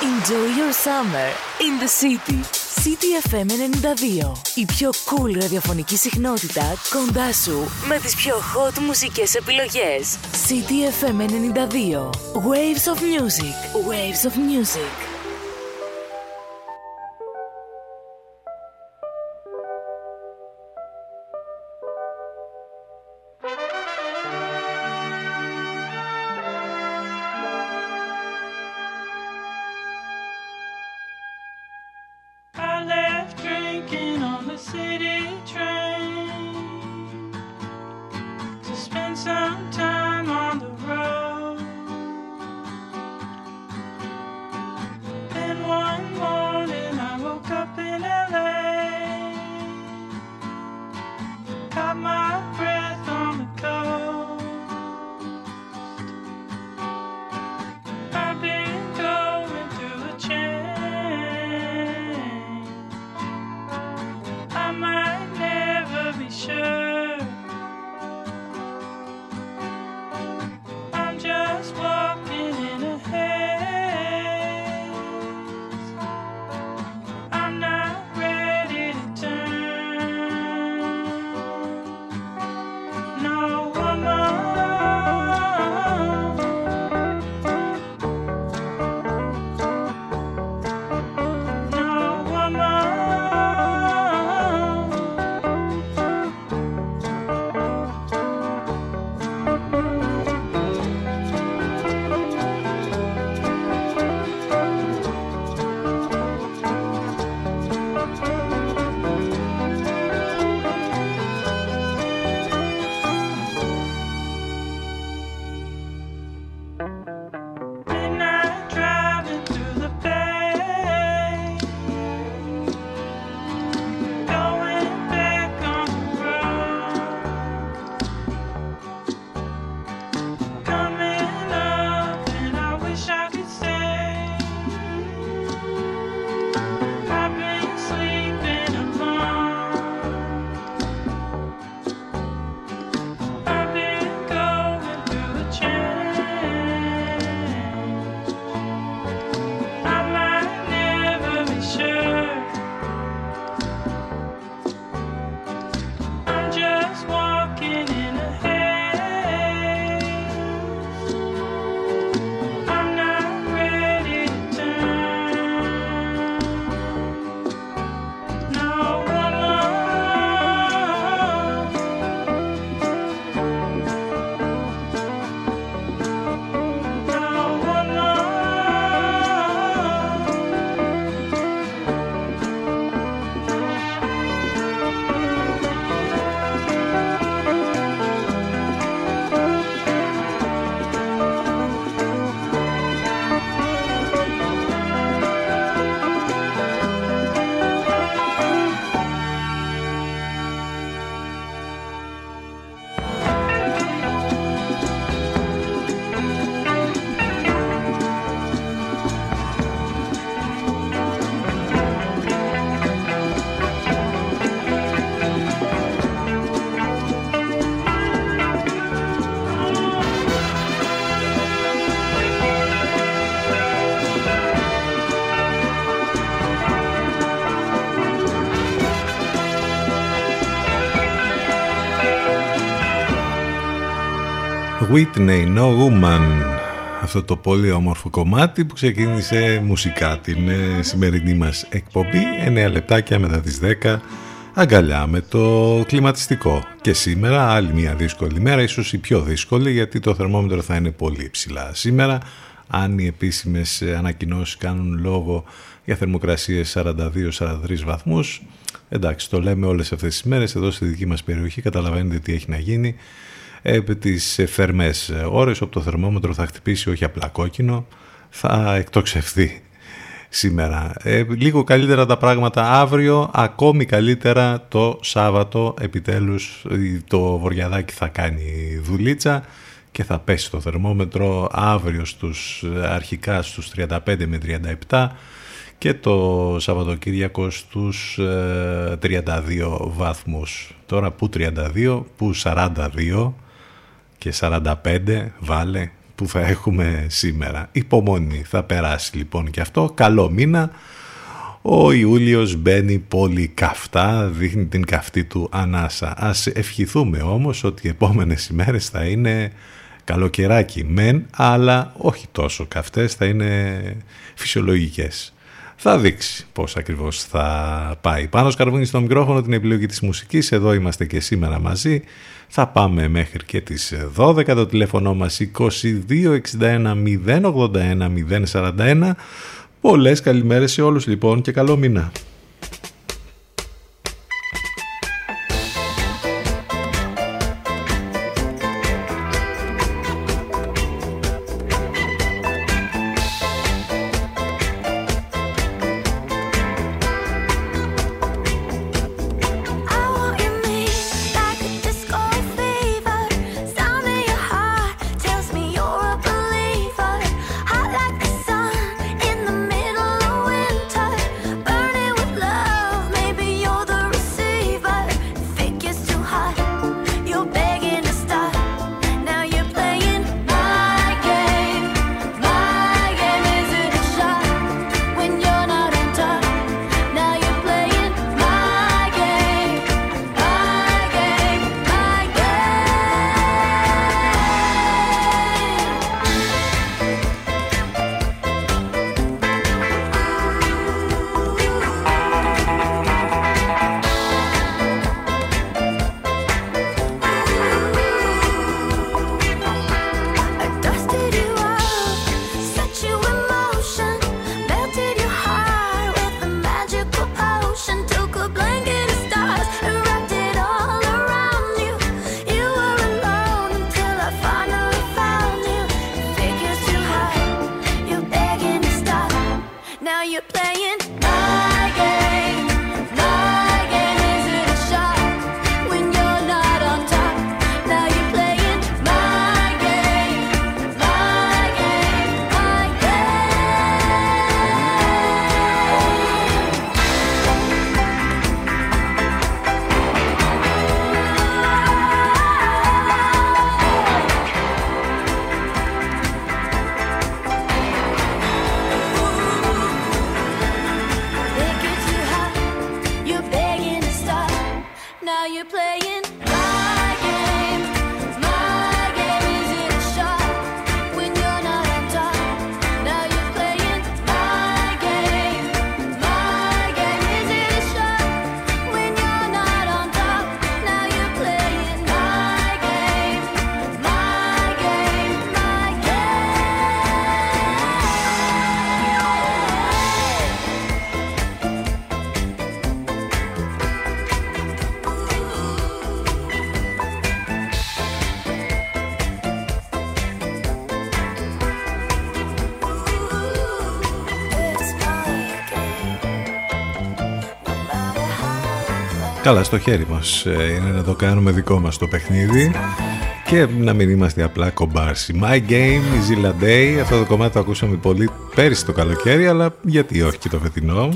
Enjoy your summer in the city. City FM 92. Η πιο cool ραδιοφωνική συχνότητα κοντά σου με τις πιο hot μουσικές επιλογές. City FM 92. Waves of music. Waves of music. Whitney, No Woman. Αυτό το πολύ όμορφο κομμάτι που ξεκίνησε μουσικά την ε, σημερινή μας εκπομπή. 9 λεπτάκια μετά τις 10 αγκαλιά με το κλιματιστικό. Και σήμερα άλλη μια δύσκολη μέρα ίσως η πιο δύσκολη γιατί το θερμόμετρο θα είναι πολύ ψηλά σήμερα. Αν οι επίσημες ανακοινώσεις κάνουν λόγο για θερμοκρασίες 42-43 βαθμούς εντάξει το λέμε όλες αυτές τις μέρες εδώ στη δική μας περιοχή. Καταλαβαίνετε τι έχει να γίνει επί τις φερμές ώρες όπου το θερμόμετρο θα χτυπήσει όχι απλά κόκκινο, θα εκτοξευθεί σήμερα. Ε, λίγο καλύτερα τα πράγματα αύριο, ακόμη καλύτερα το Σάββατο επιτέλους το Βοριαδάκι θα κάνει δουλίτσα και θα πέσει το θερμόμετρο αύριο στους, αρχικά στους 35 με 37 και το Σαββατοκύριακο στους 32 ε, βαθμούς. Τώρα που 32, που 42 και 45 βάλε που θα έχουμε σήμερα. Υπομονή, θα περάσει λοιπόν και αυτό. Καλό μήνα. Ο Ιούλιος μπαίνει πολύ καυτά, δείχνει την καυτή του ανάσα. Ας ευχηθούμε όμως ότι οι επόμενες ημέρες θα είναι καλοκαιράκι μεν, αλλά όχι τόσο καυτές, θα είναι φυσιολογικές. Θα δείξει πώς ακριβώς θα πάει. Πάνω σκαρβούνι στο μικρόφωνο την επιλογή της μουσικής, εδώ είμαστε και σήμερα μαζί. Θα πάμε μέχρι και τις 12, το τηλέφωνο μας 2261 081 041. Πολλές καλημέρες σε όλους λοιπόν και καλό μήνα. Καλά στο χέρι μας ε, είναι να το κάνουμε δικό μας το παιχνίδι και να μην είμαστε απλά κομπάρσι. My Game, Zilla Day, αυτό το κομμάτι το ακούσαμε πολύ πέρυσι το καλοκαίρι, αλλά γιατί όχι και το φετινό.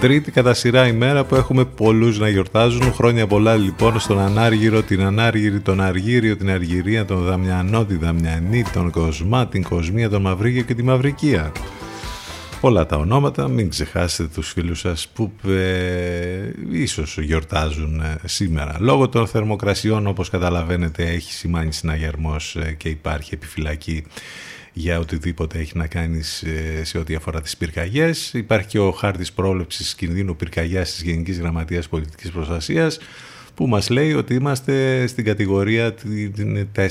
Τρίτη κατά σειρά ημέρα που έχουμε πολλούς να γιορτάζουν. Χρόνια πολλά λοιπόν στον Ανάργυρο, την Ανάργυρη, τον Αργύριο, την Αργυρία, τον Δαμιανό, τη Δαμιανή, τον Κοσμά, την Κοσμία, τον Μαυρίγιο και τη Μαυρικία πολλά τα ονόματα, μην ξεχάσετε τους φίλους σας που ε, ίσως γιορτάζουν ε, σήμερα. Λόγω των θερμοκρασιών όπως καταλαβαίνετε έχει σημάνει συναγερμός ε, και υπάρχει επιφυλακή για οτιδήποτε έχει να κάνεις ε, σε ό,τι αφορά τις πυρκαγιές. Υπάρχει και ο χάρτης πρόληψης κινδύνου πυρκαγιάς της Γενικής Γραμματείας Πολιτικής Προστασίας που μας λέει ότι είμαστε στην κατηγορία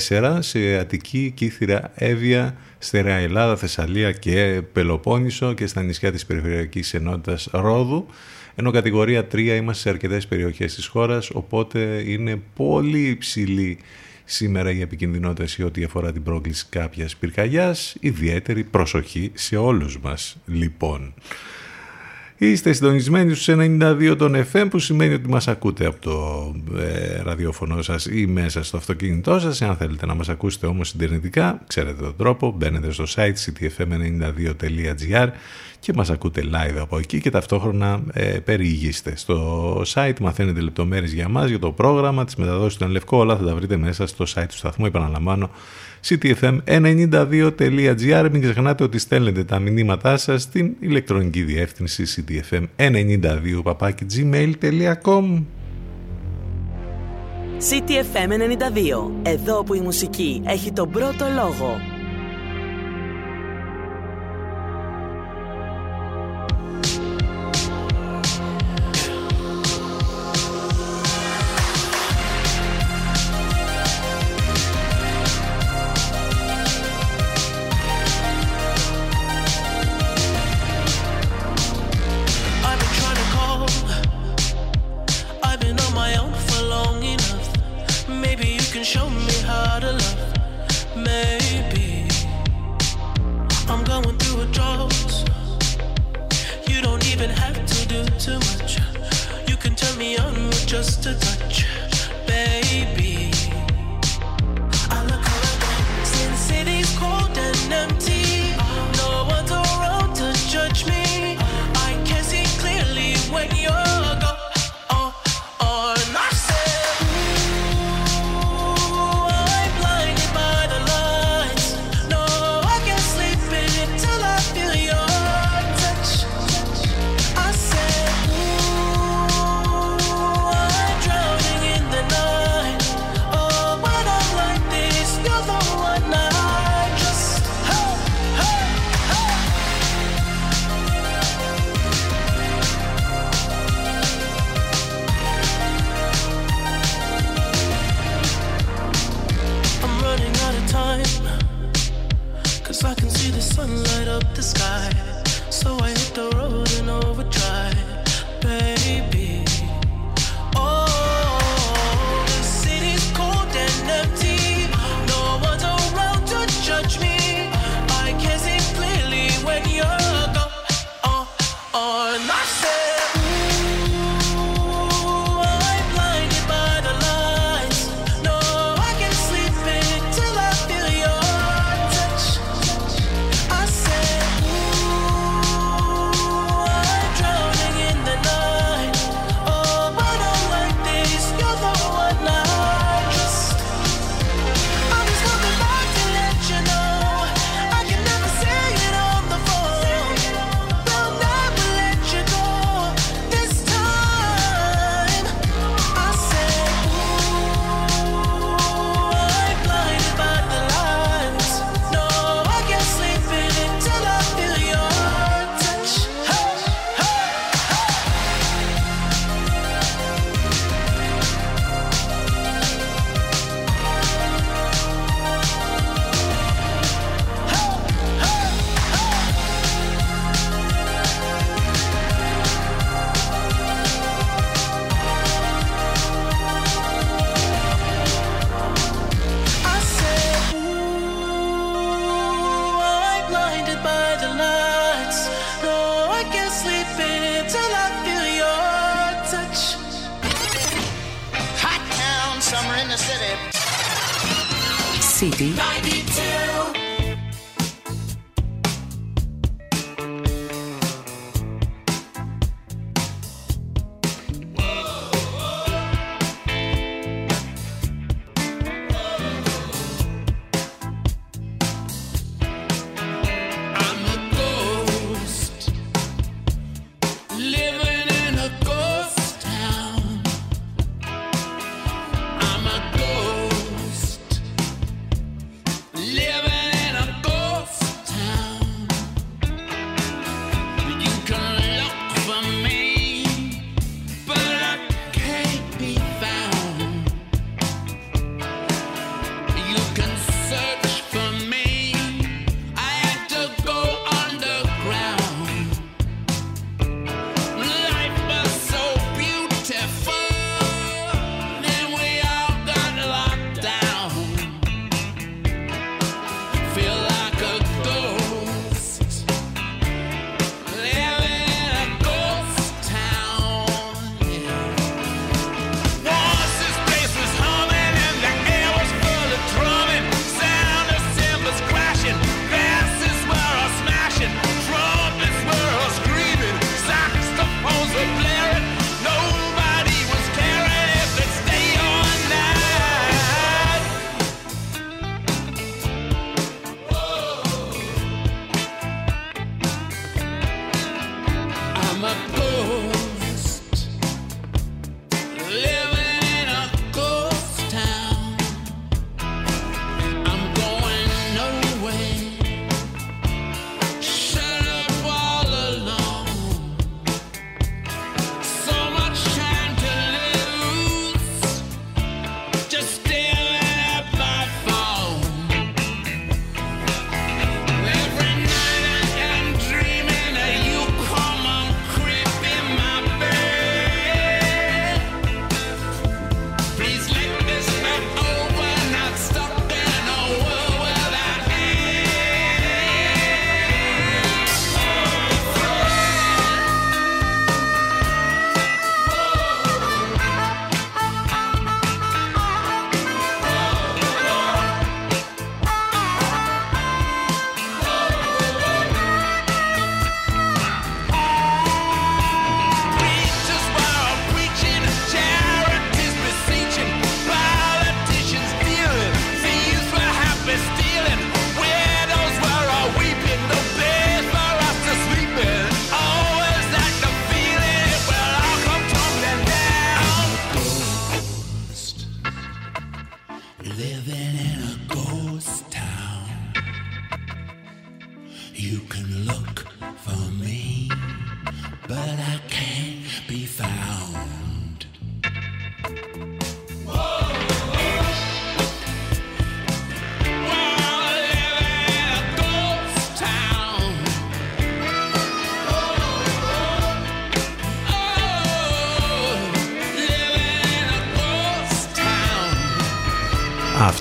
4 σε Αττική, Κύθυρα, Εύβοια, Στερεά Ελλάδα, Θεσσαλία και Πελοπόννησο και στα νησιά της Περιφερειακής Ενότητας Ρόδου. Ενώ κατηγορία 3 είμαστε σε αρκετές περιοχές της χώρας οπότε είναι πολύ υψηλή σήμερα η επικινδυνότητα σε ό,τι αφορά την πρόκληση κάποιας πυρκαγιάς. Ιδιαίτερη προσοχή σε όλους μας λοιπόν Είστε συντονισμένοι στους 92 των FM που σημαίνει ότι μας ακούτε από το ε, ραδιόφωνο σας ή μέσα στο αυτοκίνητό σας. Αν θέλετε να μας ακούσετε όμως συντερνητικά, ξέρετε τον τρόπο, μπαίνετε στο site ctfm92.gr και μας ακούτε live από εκεί και ταυτόχρονα ε, περιηγήστε. Στο site μαθαίνετε λεπτομέρειες για μας, για το πρόγραμμα, τις μεταδόσεις του Λευκό, όλα θα τα βρείτε μέσα στο site του σταθμού, επαναλαμβάνω, ctfm92.gr. Μην ξεχνάτε ότι στέλνετε τα μηνύματά σας στην ηλεκτρονική διεύθυνση ctfm92.gmail.com CTFM 92. Εδώ που η μουσική έχει τον πρώτο λόγο.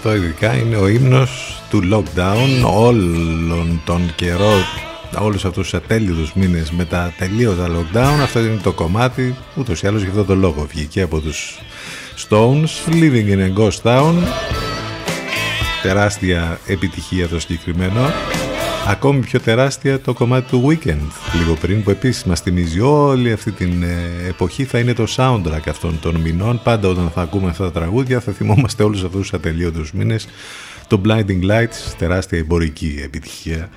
Αυτό ειδικά είναι ο ύμνος του lockdown όλων των καιρών όλους αυτούς τους ατέλειωτους μήνες με τα τελείωτα lockdown. Αυτό είναι το κομμάτι ούτως ή άλλως για αυτό το λόγο βγήκε από τους Stones Living in a Ghost Town. Τεράστια επιτυχία το συγκεκριμένο Ακόμη πιο τεράστια το κομμάτι του Weekend. Λίγο πριν που επίσης μας θυμίζει όλη αυτή την ε, εποχή θα είναι το soundtrack αυτών των μηνών. Πάντα όταν θα ακούμε αυτά τα τραγούδια θα θυμόμαστε όλους αυτούς τους ατελείωτους μήνες. Το Blinding Lights τεράστια εμπορική επιτυχία.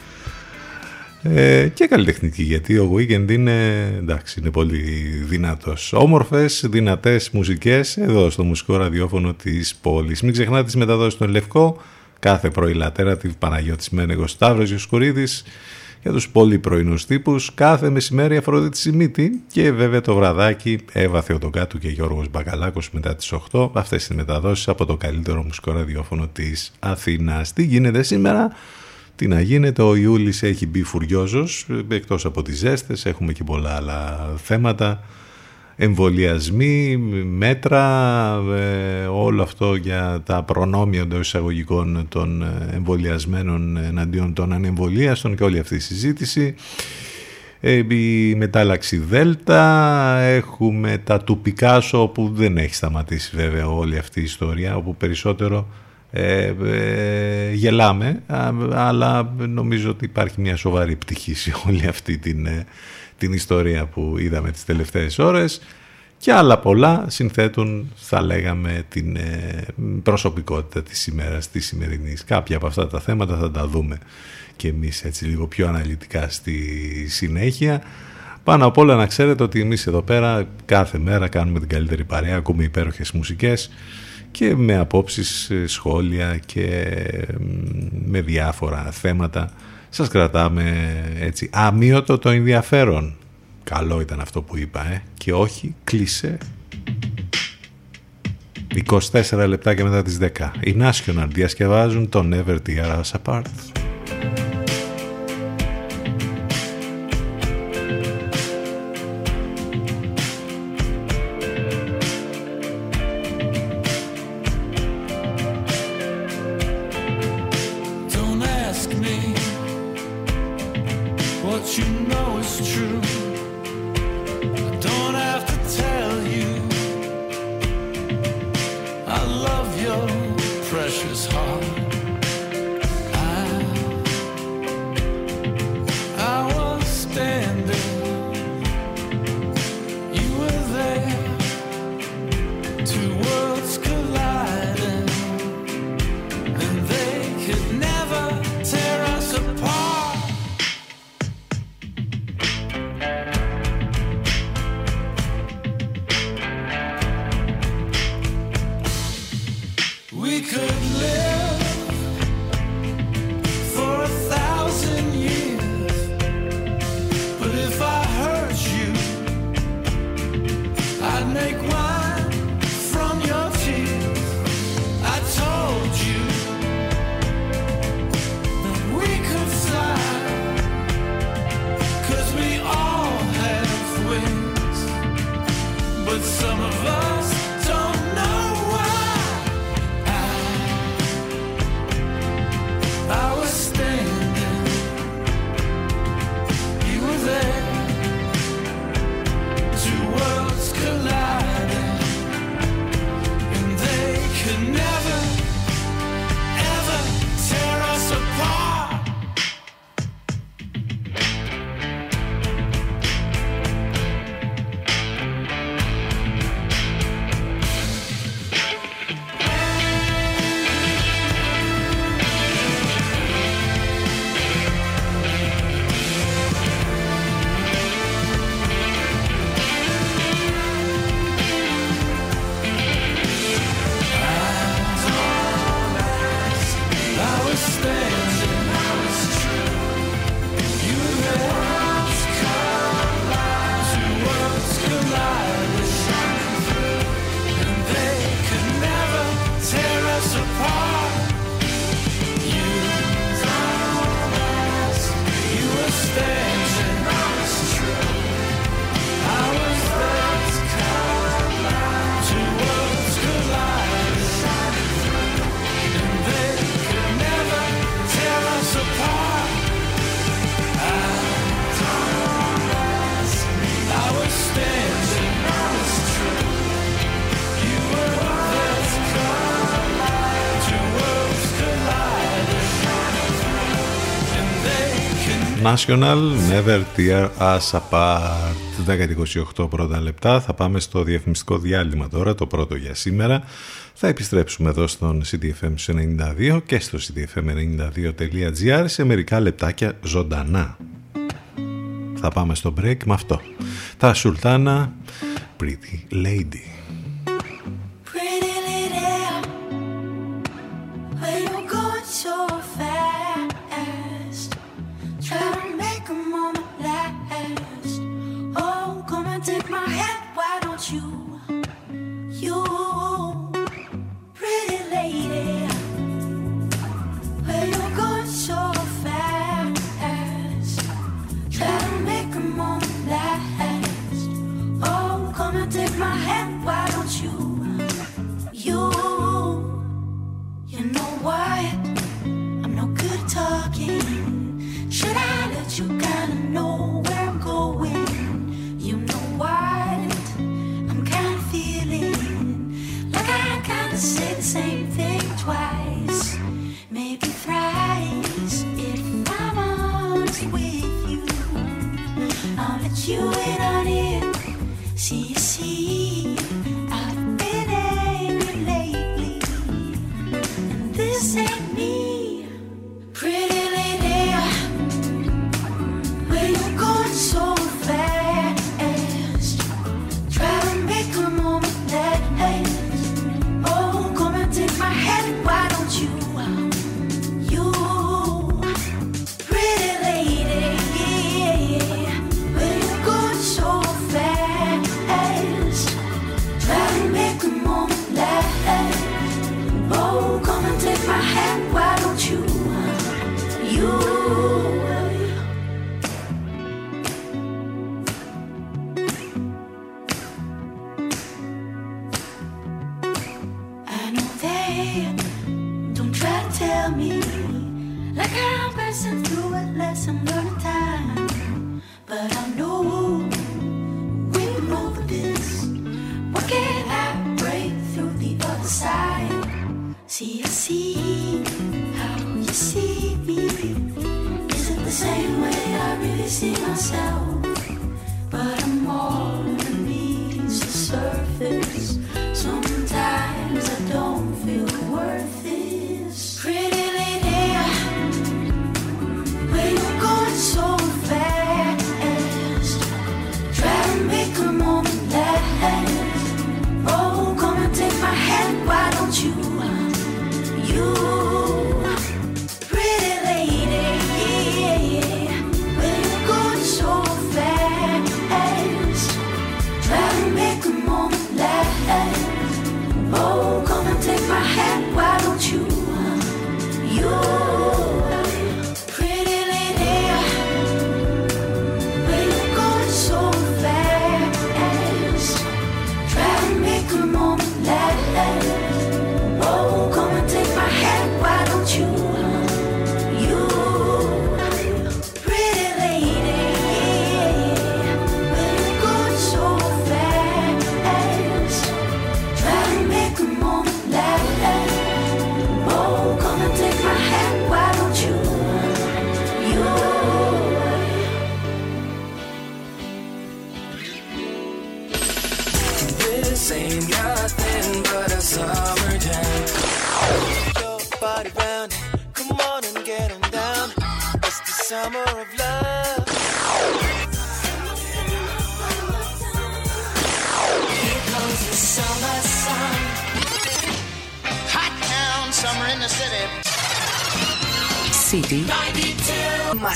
Ε, και καλλιτεχνική γιατί ο Weekend είναι, εντάξει, είναι πολύ δυνατός. Όμορφες, δυνατές μουσικές εδώ στο μουσικό ραδιόφωνο της πόλης. Μην ξεχνάτε τις μεταδόσεις στον Λευκό κάθε πρωί Λατέρα, Παναγιώτης Μένεγος Σταύρος Ιωσκουρίδης για τους πολύ πρωινούς τύπους, κάθε μεσημέρι Αφροδίτη Σιμίτη και βέβαια το βραδάκι Εύα Θεοτοκάτου και Γιώργος Μπακαλάκος μετά τις 8. Αυτές οι μεταδόσεις από το καλύτερο μουσικό ραδιόφωνο της Αθήνας. Τι γίνεται σήμερα, τι να γίνεται, ο Ιούλης έχει μπει φουριόζος, εκτός από τις ζέστες, έχουμε και πολλά άλλα θέματα εμβολιασμοί, μέτρα, ε, όλο αυτό για τα προνόμια των εισαγωγικών των εμβολιασμένων εναντίον των ανεμβολίαστων και όλη αυτή η συζήτηση. Ε, η μετάλλαξη Δέλτα, έχουμε τα του Πικάσο που δεν έχει σταματήσει βέβαια όλη αυτή η ιστορία, όπου περισσότερο ε, γελάμε, αλλά νομίζω ότι υπάρχει μια σοβαρή πτυχή σε όλη αυτή την την ιστορία που είδαμε τις τελευταίες ώρες και άλλα πολλά συνθέτουν θα λέγαμε την ε, προσωπικότητα της ημέρας της σημερινής. Κάποια από αυτά τα θέματα θα τα δούμε και εμείς έτσι λίγο πιο αναλυτικά στη συνέχεια. Πάνω απ' όλα να ξέρετε ότι εμείς εδώ πέρα κάθε μέρα κάνουμε την καλύτερη παρέα, ακούμε υπέροχες μουσικές και με απόψεις, ε, σχόλια και με διάφορα θέματα σας κρατάμε έτσι αμύωτο το ενδιαφέρον. Καλό ήταν αυτό που είπα, ε. Και όχι, κλείσε. 24 λεπτά και μετά τις 10. Οι National διασκευάζουν το Never Tear Us Apart. International Never Tear Us Apart. 10-28 πρώτα λεπτά. Θα πάμε στο διαφημιστικό διάλειμμα τώρα το πρώτο για σήμερα. Θα επιστρέψουμε εδώ στον CDFM 92 και στο cdfm92.gr σε μερικά λεπτάκια ζωντανά. Θα πάμε στο break με αυτό. Τα Σουλτάνα Pretty Lady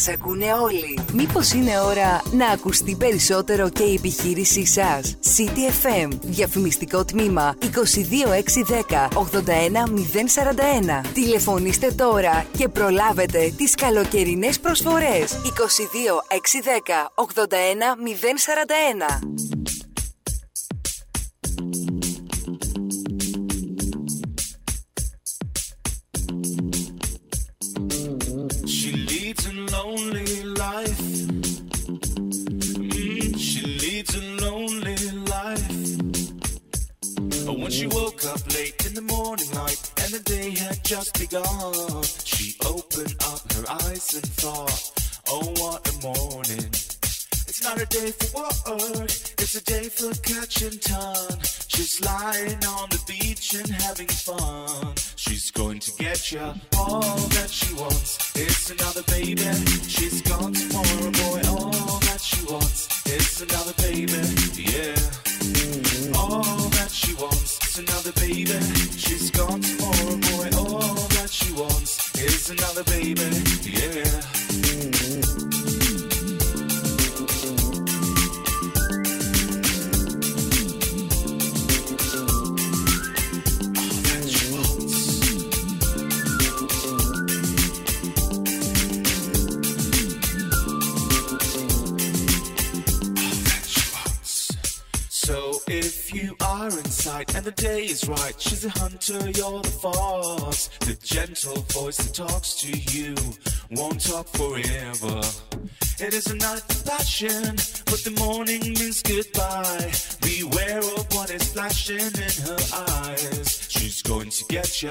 ακούνε όλοι. Μήπως είναι ώρα να ακουστεί περισσότερο και η επιχείρησή σας; City FM. Διαφημιστικό τμήμα 22610 81041. Τηλεφωνήστε τώρα και προλάβετε τις καλοκαιρινές προσφορές. 22610 81041. Passion, but the morning means goodbye. Beware of what is flashing in her eyes. She's going to get you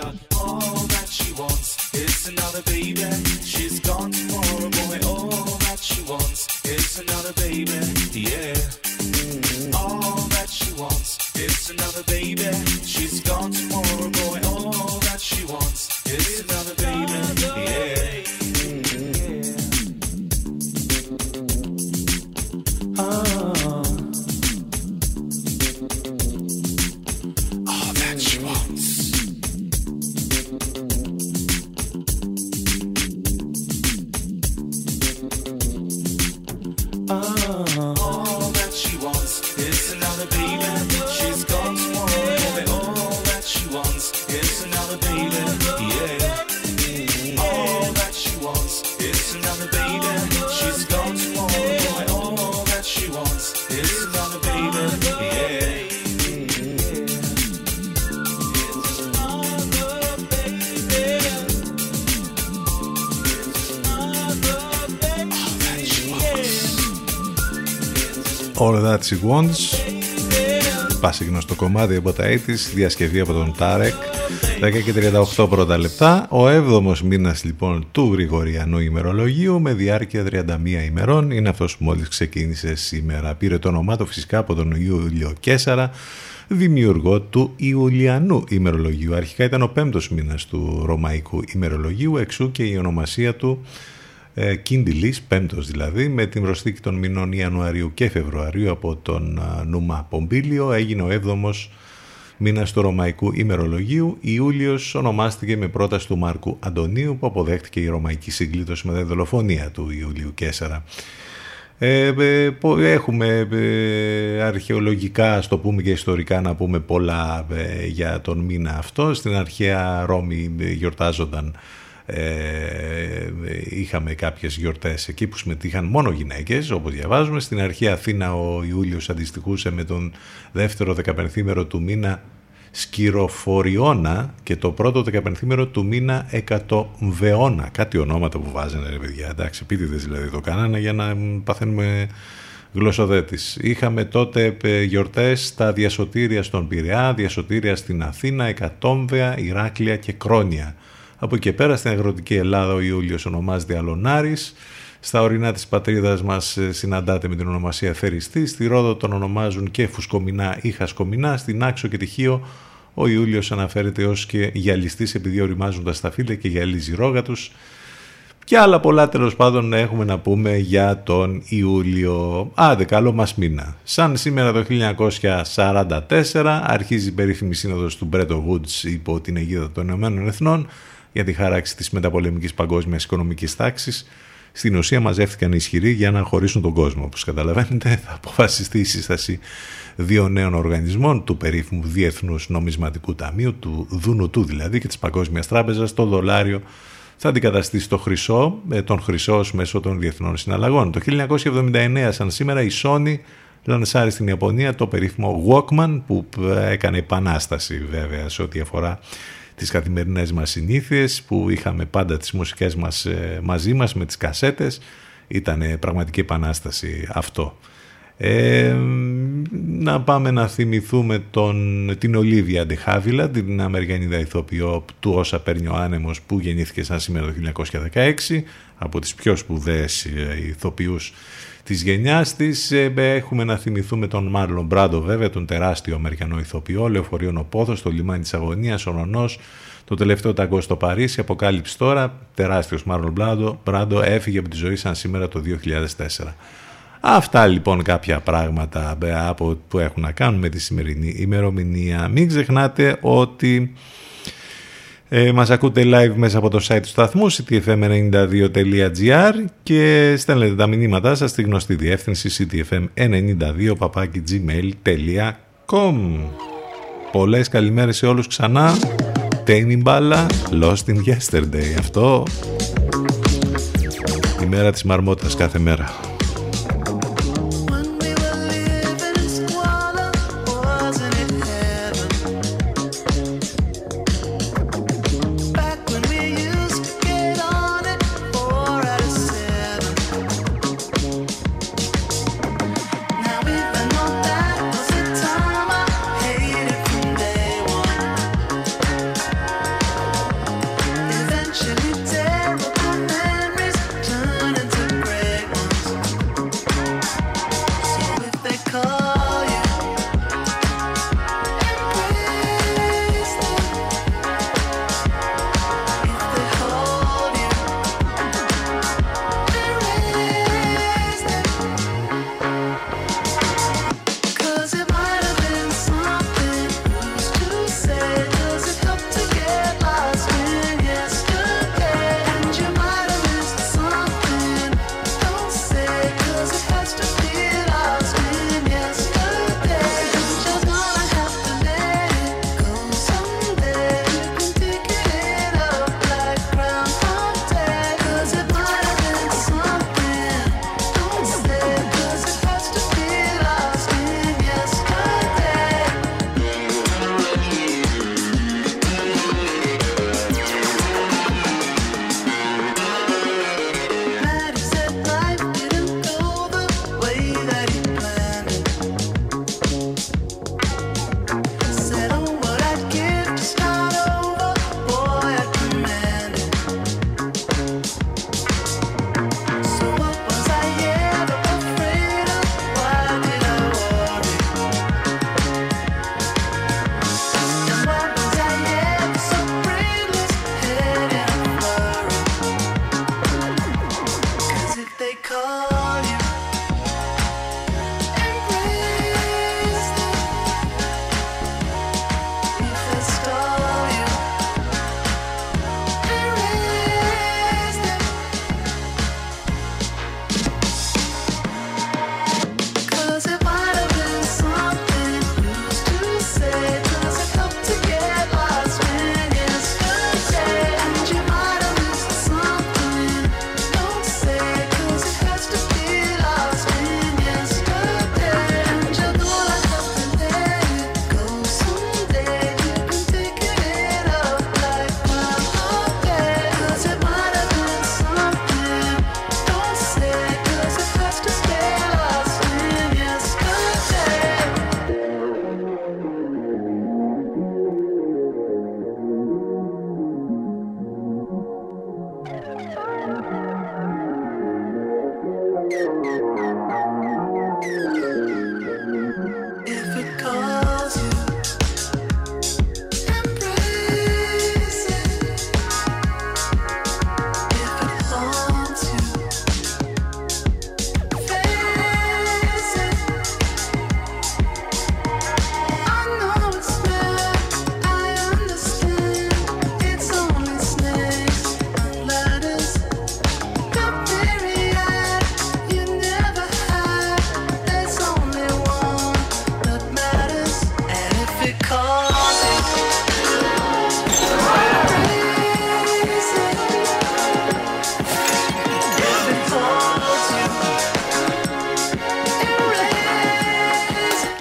All That She Wants. Πάση γνωστό κομμάτι από τα 80's Διασκευή από τον Τάρεκ. 10 και 38 πρώτα λεπτά. Ο 7ος μήνας λοιπόν του Γρηγοριανού ημερολογίου Με διάρκεια 31 ημερών. Είναι αυτός που μόλις ξεκίνησε σήμερα. Πήρε το όνομά του φυσικά από τον Ιούλιο Κέσσαρα Δημιουργό του Ιουλιανού ημερολογίου. Αρχικά ήταν ο πέμπτος μήνας του Ρωμαϊκού ημερολογίου Εξού και η ονομασία του ε, Κίντιλης, πέμπτος δηλαδή, με την προσθήκη των μηνών Ιανουαρίου και Φεβρουαρίου από τον Νούμα Πομπίλιο έγινε ο 7ος μήνας του Ρωμαϊκού ημερολογίου. Ιούλιος ονομάστηκε με πρόταση του Μάρκου Αντωνίου που αποδέχτηκε η Ρωμαϊκή συγκλήτωση με τη δολοφονία του Ιουλίου Κέσσαρα. Ε, ε, έχουμε ε, αρχαιολογικά, στο πούμε και ιστορικά, να πούμε πολλά ε, για τον μήνα αυτό. Στην αρχαία Ρώμη γιορτάζονταν ε, είχαμε κάποιες γιορτές εκεί που συμμετείχαν μόνο γυναίκες όπως διαβάζουμε στην αρχή Αθήνα ο Ιούλιος αντιστοιχούσε με τον δεύτερο δεκαπενθήμερο του μήνα Σκυροφοριώνα και το πρώτο δεκαπενθήμερο του μήνα Εκατοβεώνα κάτι ονόματα που βάζανε ρε παιδιά εντάξει επίτηδες δηλαδή το κάνανε για να παθαίνουμε γλωσσοδέτης. Είχαμε τότε γιορτές στα διασωτήρια στον Πειραιά, διασωτήρια στην Αθήνα, Εκατόμβεα, Ηράκλεια και Κρόνια. Από εκεί πέρα στην αγροτική Ελλάδα ο Ιούλιος ονομάζεται Αλονάρης. Στα ορεινά της πατρίδας μας ε, συναντάται με την ονομασία Θεριστή. Στη Ρόδο τον ονομάζουν και Φουσκομινά ή Χασκομινά. Στην Άξο και Τυχείο ο Ιούλιος αναφέρεται ως και γυαλιστής επειδή οριμάζουν τα σταφύλια και γυαλίζει ρόγα τους. Και άλλα πολλά τέλος πάντων έχουμε να πούμε για τον Ιούλιο. Άντε καλό μας μήνα. Σαν σήμερα το 1944 αρχίζει η περίφημη σύνοδος του Μπρέτο Woods υπό την αιγίδα των Ηνωμένων Εθνών για τη χάραξη της μεταπολεμικής παγκόσμιας οικονομικής τάξης. Στην ουσία μαζεύτηκαν οι ισχυροί για να χωρίσουν τον κόσμο. Όπως καταλαβαίνετε θα αποφασιστεί η σύσταση δύο νέων οργανισμών του περίφημου Διεθνούς Νομισματικού Ταμείου, του Δουνουτού δηλαδή και της Παγκόσμιας Τράπεζας, το δολάριο θα αντικαταστήσει το χρυσό, ε, τον χρυσό μέσω των διεθνών συναλλαγών. Το 1979 σαν σήμερα η Sony λανσάρει στην Ιαπωνία το περίφημο Walkman που ε, έκανε επανάσταση βέβαια σε ό,τι αφορά τις καθημερινές μας συνήθειες που είχαμε πάντα τις μουσικές μας ε, μαζί μας με τις κασέτες. Ήταν πραγματική επανάσταση αυτό. Ε, να πάμε να θυμηθούμε τον, την Ολίβια Ντεχάβιλα, την Αμερικανίδα ηθοποιό του όσα παίρνει ο άνεμος που γεννήθηκε σαν σήμερα το 1916 από τις πιο σπουδαίες ε, ηθοποιούς της γενιάς της. Ε, έχουμε να θυμηθούμε τον Μάρλον Μπράντο βέβαια, τον τεράστιο Αμερικανό ηθοποιό, Λεωφορείων Οπόδος, το λιμάνι της Αγωνίας, ο Νονός, το τελευταίο ταγκό στο Παρίσι, αποκάλυψη τώρα, τεράστιος Μάρλον Μπράντο, Μπράντο έφυγε από τη ζωή σαν σήμερα το 2004. Αυτά λοιπόν κάποια πράγματα από, που έχουν να κάνουν με τη σημερινή ημερομηνία. Μην ξεχνάτε ότι ε, μας ακούτε live μέσα από το site του σταθμού ctfm92.gr και στέλνετε τα μηνύματά σας στη γνωστή διεύθυνση ctfm92 Πολλές καλημέρες σε όλους ξανά. Τέινι μπάλα, lost in yesterday. Αυτό η μέρα της μαρμότας κάθε μέρα.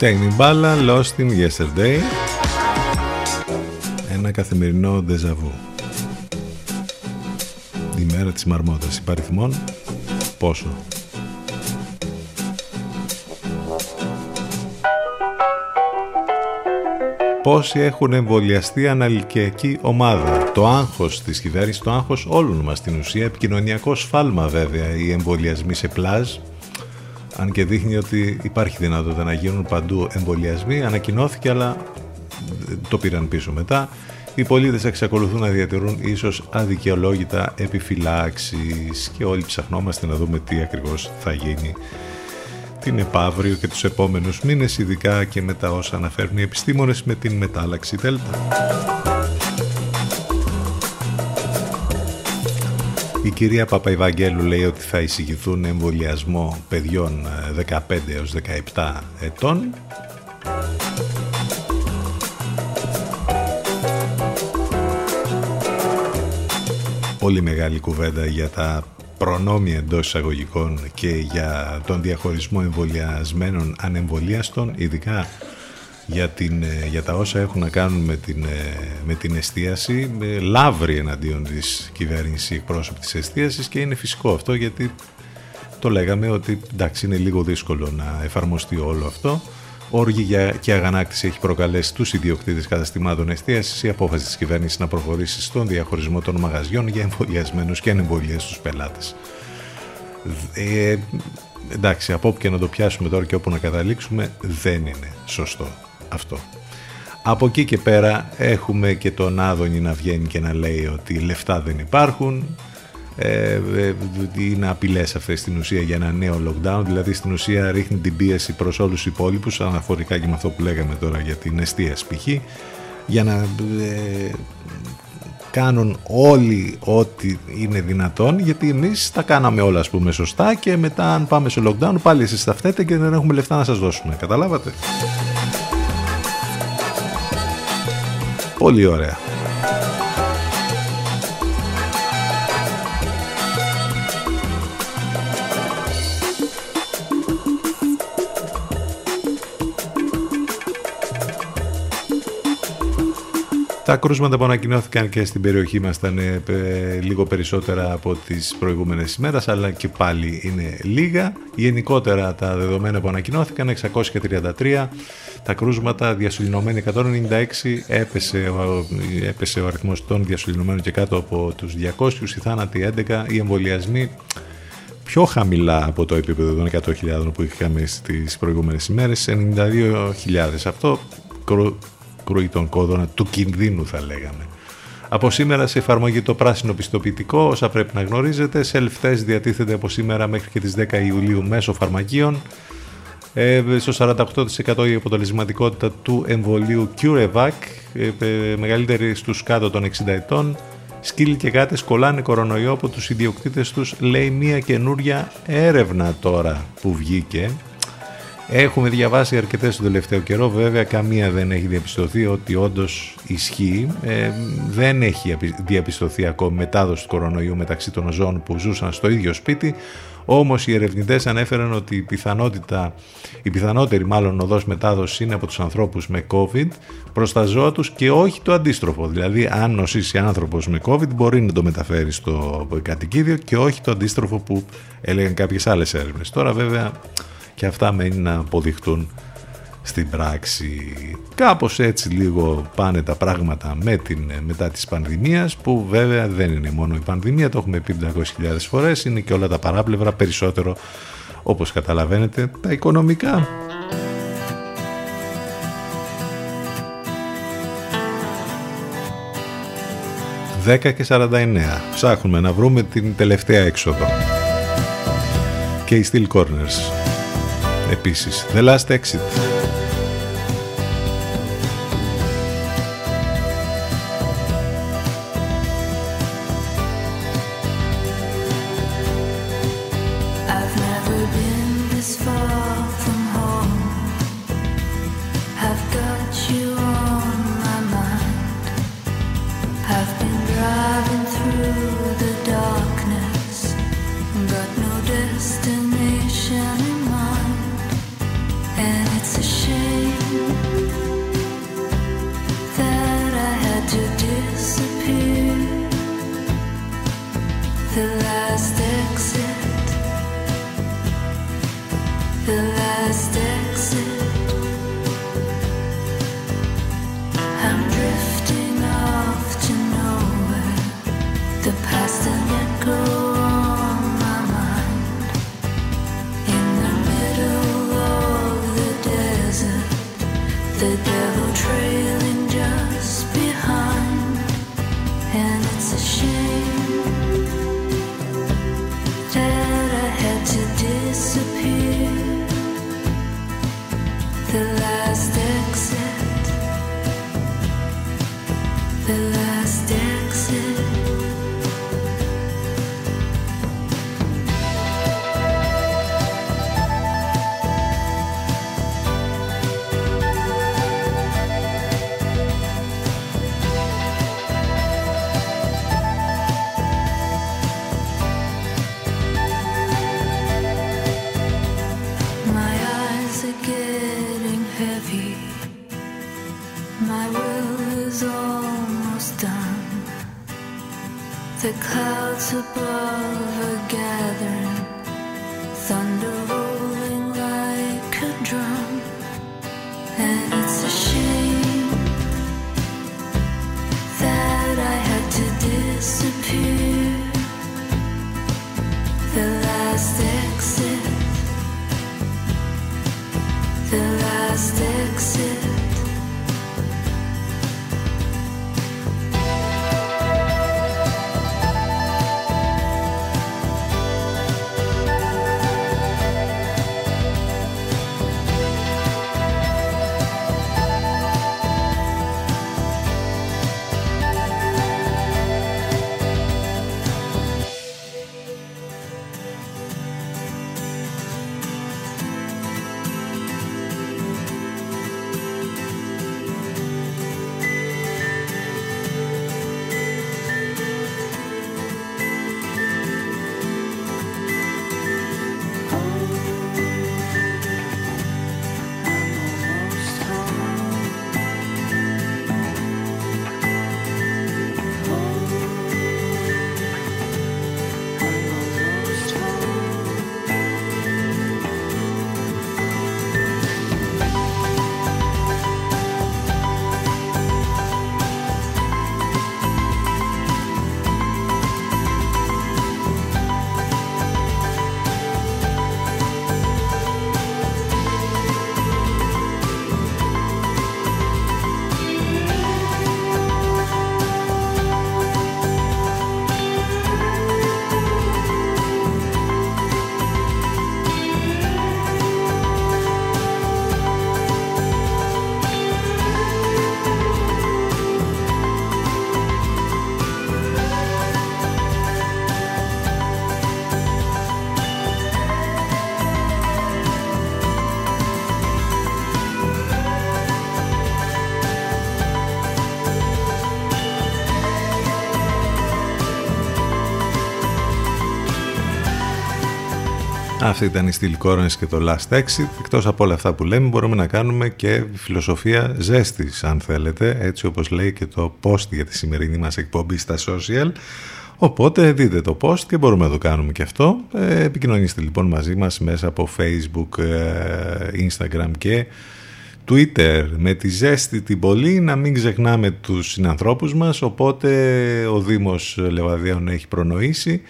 Τέχνη μπάλα, Lost in Yesterday. Ένα καθημερινό ντεζαβού Η μέρα της μαρμότας Υπαριθμών Πόσο. Πόσοι έχουν εμβολιαστεί αναλυκιακή ομάδα. Το άγχος της κυβέρνησης, το άγχος όλων μας στην ουσία, επικοινωνιακό σφάλμα βέβαια, οι εμβολιασμοί σε πλάζ, αν και δείχνει ότι υπάρχει δυνατότητα να γίνουν παντού εμβολιασμοί, ανακοινώθηκε αλλά το πήραν πίσω μετά. Οι πολίτες εξακολουθούν να διατηρούν ίσως αδικαιολόγητα επιφυλάξεις και όλοι ψαχνόμαστε να δούμε τι ακριβώς θα γίνει την επαύριο και τους επόμενους μήνες, ειδικά και με τα όσα αναφέρουν οι επιστήμονες με την μετάλλαξη Δέλτα. Η κυρία Παπαϊβαγγέλου λέει ότι θα εισηγηθούν εμβολιασμό παιδιών 15 ε, έως 17 ετών. Πολύ μεγάλη κουβέντα για τα προνόμια εντός εισαγωγικών και για τον διαχωρισμό εμβολιασμένων ανεμβολίαστων, ειδικά για, την, ε, για τα όσα έχουν να κάνουν με την, ε, με την εστίαση, με λάβρη εναντίον της κυβέρνησης εκπρόσωπη της εστίασης και είναι φυσικό αυτό γιατί το λέγαμε ότι εντάξει είναι λίγο δύσκολο να εφαρμοστεί όλο αυτό. Όργη και αγανάκτηση έχει προκαλέσει τους ιδιοκτήτες καταστημάτων εστίασης. Η απόφαση της κυβέρνησης να προχωρήσει στον διαχωρισμό των μαγαζιών για εμβολιασμένους και ανεμβολίε στου πελάτες. Ε, εντάξει, από όπου και να το πιάσουμε τώρα και όπου να καταλήξουμε, δεν είναι σωστό αυτό. Από εκεί και πέρα έχουμε και τον Άδωνη να βγαίνει και να λέει ότι λεφτά δεν υπάρχουν, ε, ε, είναι απειλές αυτές στην ουσία για ένα νέο lockdown δηλαδή στην ουσία ρίχνει την πίεση προς όλους τους υπόλοιπους αναφορικά και με αυτό που λέγαμε τώρα για την εστίαση π.χ. για να ε, κάνουν όλοι ό,τι είναι δυνατόν γιατί εμείς τα κάναμε όλα ας πούμε σωστά και μετά αν πάμε σε lockdown πάλι εσείς τα φταίτε και δεν έχουμε λεφτά να σας δώσουμε καταλάβατε; Πολύ ωραία Τα κρούσματα που ανακοινώθηκαν και στην περιοχή μας ήταν ε, λίγο περισσότερα από τις προηγούμενες ημέρες, αλλά και πάλι είναι λίγα. Γενικότερα τα δεδομένα που ανακοινώθηκαν 633, τα κρούσματα διασωληνωμένοι 196, έπεσε, έπεσε ο αριθμός των διασωληνωμένων και κάτω από τους 200, οι θάνατοι 11, οι εμβολιασμοί πιο χαμηλά από το επίπεδο των 100.000 που είχαμε στις προηγούμενες ημέρες, 92.000. Αυτό κρούει τον κόδωνα του κινδύνου θα λέγαμε. Από σήμερα σε εφαρμογή το πράσινο πιστοποιητικό, όσα πρέπει να γνωρίζετε, self-test διατίθεται από σήμερα μέχρι και τις 10 Ιουλίου μέσω φαρμακείων. Ε, στο 48% η αποτελεσματικότητα του εμβολίου CureVac, ε, ε, μεγαλύτερη στους κάτω των 60 ετών. Σκύλοι και γάτες κολλάνε κορονοϊό από τους ιδιοκτήτες τους, λέει μια καινούρια έρευνα τώρα που βγήκε Έχουμε διαβάσει αρκετές το τελευταίο καιρό, βέβαια καμία δεν έχει διαπιστωθεί ότι όντως ισχύει. Ε, δεν έχει διαπιστωθεί ακόμη μετάδοση του κορονοϊού μεταξύ των ζώων που ζούσαν στο ίδιο σπίτι. Όμως οι ερευνητές ανέφεραν ότι η, πιθανότητα, η πιθανότερη μάλλον οδός μετάδοσης είναι από τους ανθρώπους με COVID προς τα ζώα τους και όχι το αντίστροφο. Δηλαδή, αν νοσήσει άνθρωπος με COVID, μπορεί να το μεταφέρει στο κατοικίδιο και όχι το αντίστροφο που έλεγαν κάποιες άλλες έρευνες. Τώρα, βέβαια, και αυτά μένει να αποδειχτούν στην πράξη. Κάπως έτσι λίγο πάνε τα πράγματα με την, μετά της πανδημίας που βέβαια δεν είναι μόνο η πανδημία, το έχουμε πει 500.000 φορές, είναι και όλα τα παράπλευρα περισσότερο όπως καταλαβαίνετε τα οικονομικά. «10 και 49. Ψάχνουμε να βρούμε την τελευταία έξοδο. Και οι Steel Corners επίσης. The Last Exit. Αυτή ήταν η Steel Corners και το Last Exit. Εκτός από όλα αυτά που λέμε μπορούμε να κάνουμε και φιλοσοφία ζέστης αν θέλετε, έτσι όπως λέει και το post για τη σημερινή μας εκπομπή στα social. Οπότε δείτε το post και μπορούμε να το κάνουμε και αυτό. Ε, επικοινωνήστε λοιπόν μαζί μας μέσα από Facebook, ε, Instagram και Twitter με τη ζέστη την πολύ να μην ξεχνάμε τους συνανθρώπους μας οπότε ο Δήμος Λεβαδίων έχει προνοήσει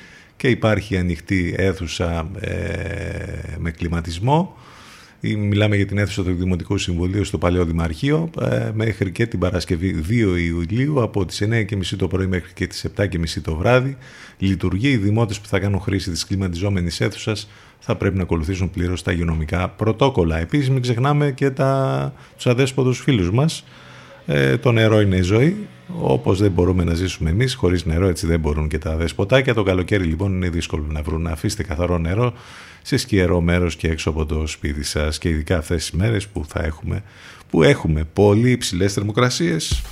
και υπάρχει ανοιχτή αίθουσα ε, με κλιματισμό. Μιλάμε για την αίθουσα του Δημοτικού Συμβουλίου στο Παλαιό Δημαρχείο ε, μέχρι και την Παρασκευή 2 Ιουλίου από τις 9.30 το πρωί μέχρι και τις 7.30 το βράδυ. Λειτουργεί οι δημότες που θα κάνουν χρήση της κλιματιζόμενης αίθουσας θα πρέπει να ακολουθήσουν πλήρως τα υγειονομικά πρωτόκολλα. Επίσης μην ξεχνάμε και τα, τους αδέσποτους φίλους μας. Ε, το νερό είναι ζωή όπως δεν μπορούμε να ζήσουμε εμείς χωρίς νερό έτσι δεν μπορούν και τα δεσποτάκια. Το καλοκαίρι λοιπόν είναι δύσκολο να βρουν. Αφήστε καθαρό νερό σε σκιερό μέρος και έξω από το σπίτι σας. Και ειδικά αυτές τις μέρες που θα έχουμε που έχουμε πολύ υψηλές θερμοκρασίες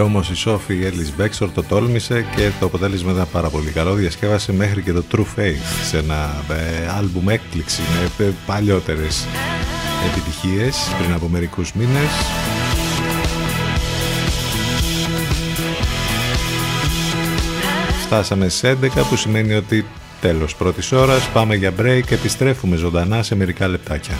Κι όμως η Σόφη Έλλης Μπέξορ το τόλμησε και το αποτέλεσμα ήταν πάρα πολύ καλό. Διασκεύασε μέχρι και το True Faith σε ένα ε, άλμπουμ έκπληξη με ε, παλιότερες επιτυχίες πριν από μερικούς μήνες. Φτάσαμε σε 11 που σημαίνει ότι τέλος πρώτης ώρας πάμε για break και επιστρέφουμε ζωντανά σε μερικά λεπτάκια.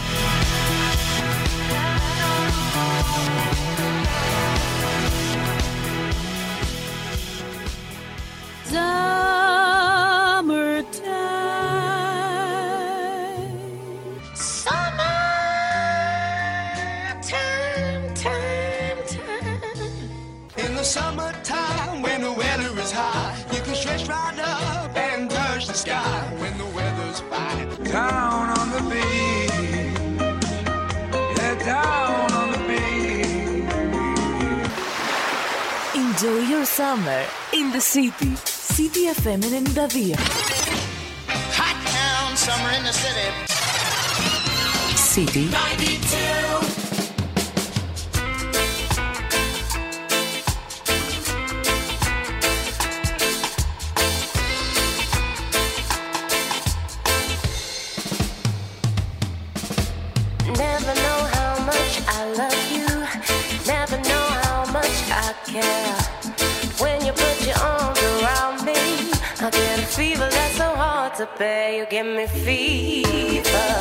To bear. You give me fever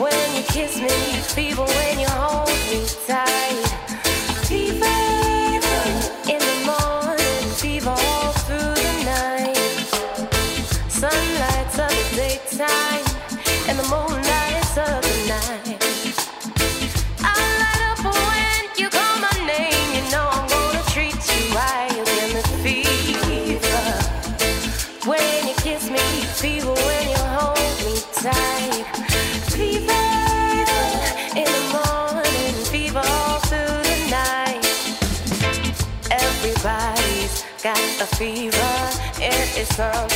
when you kiss me, fever when you hold me tight. myself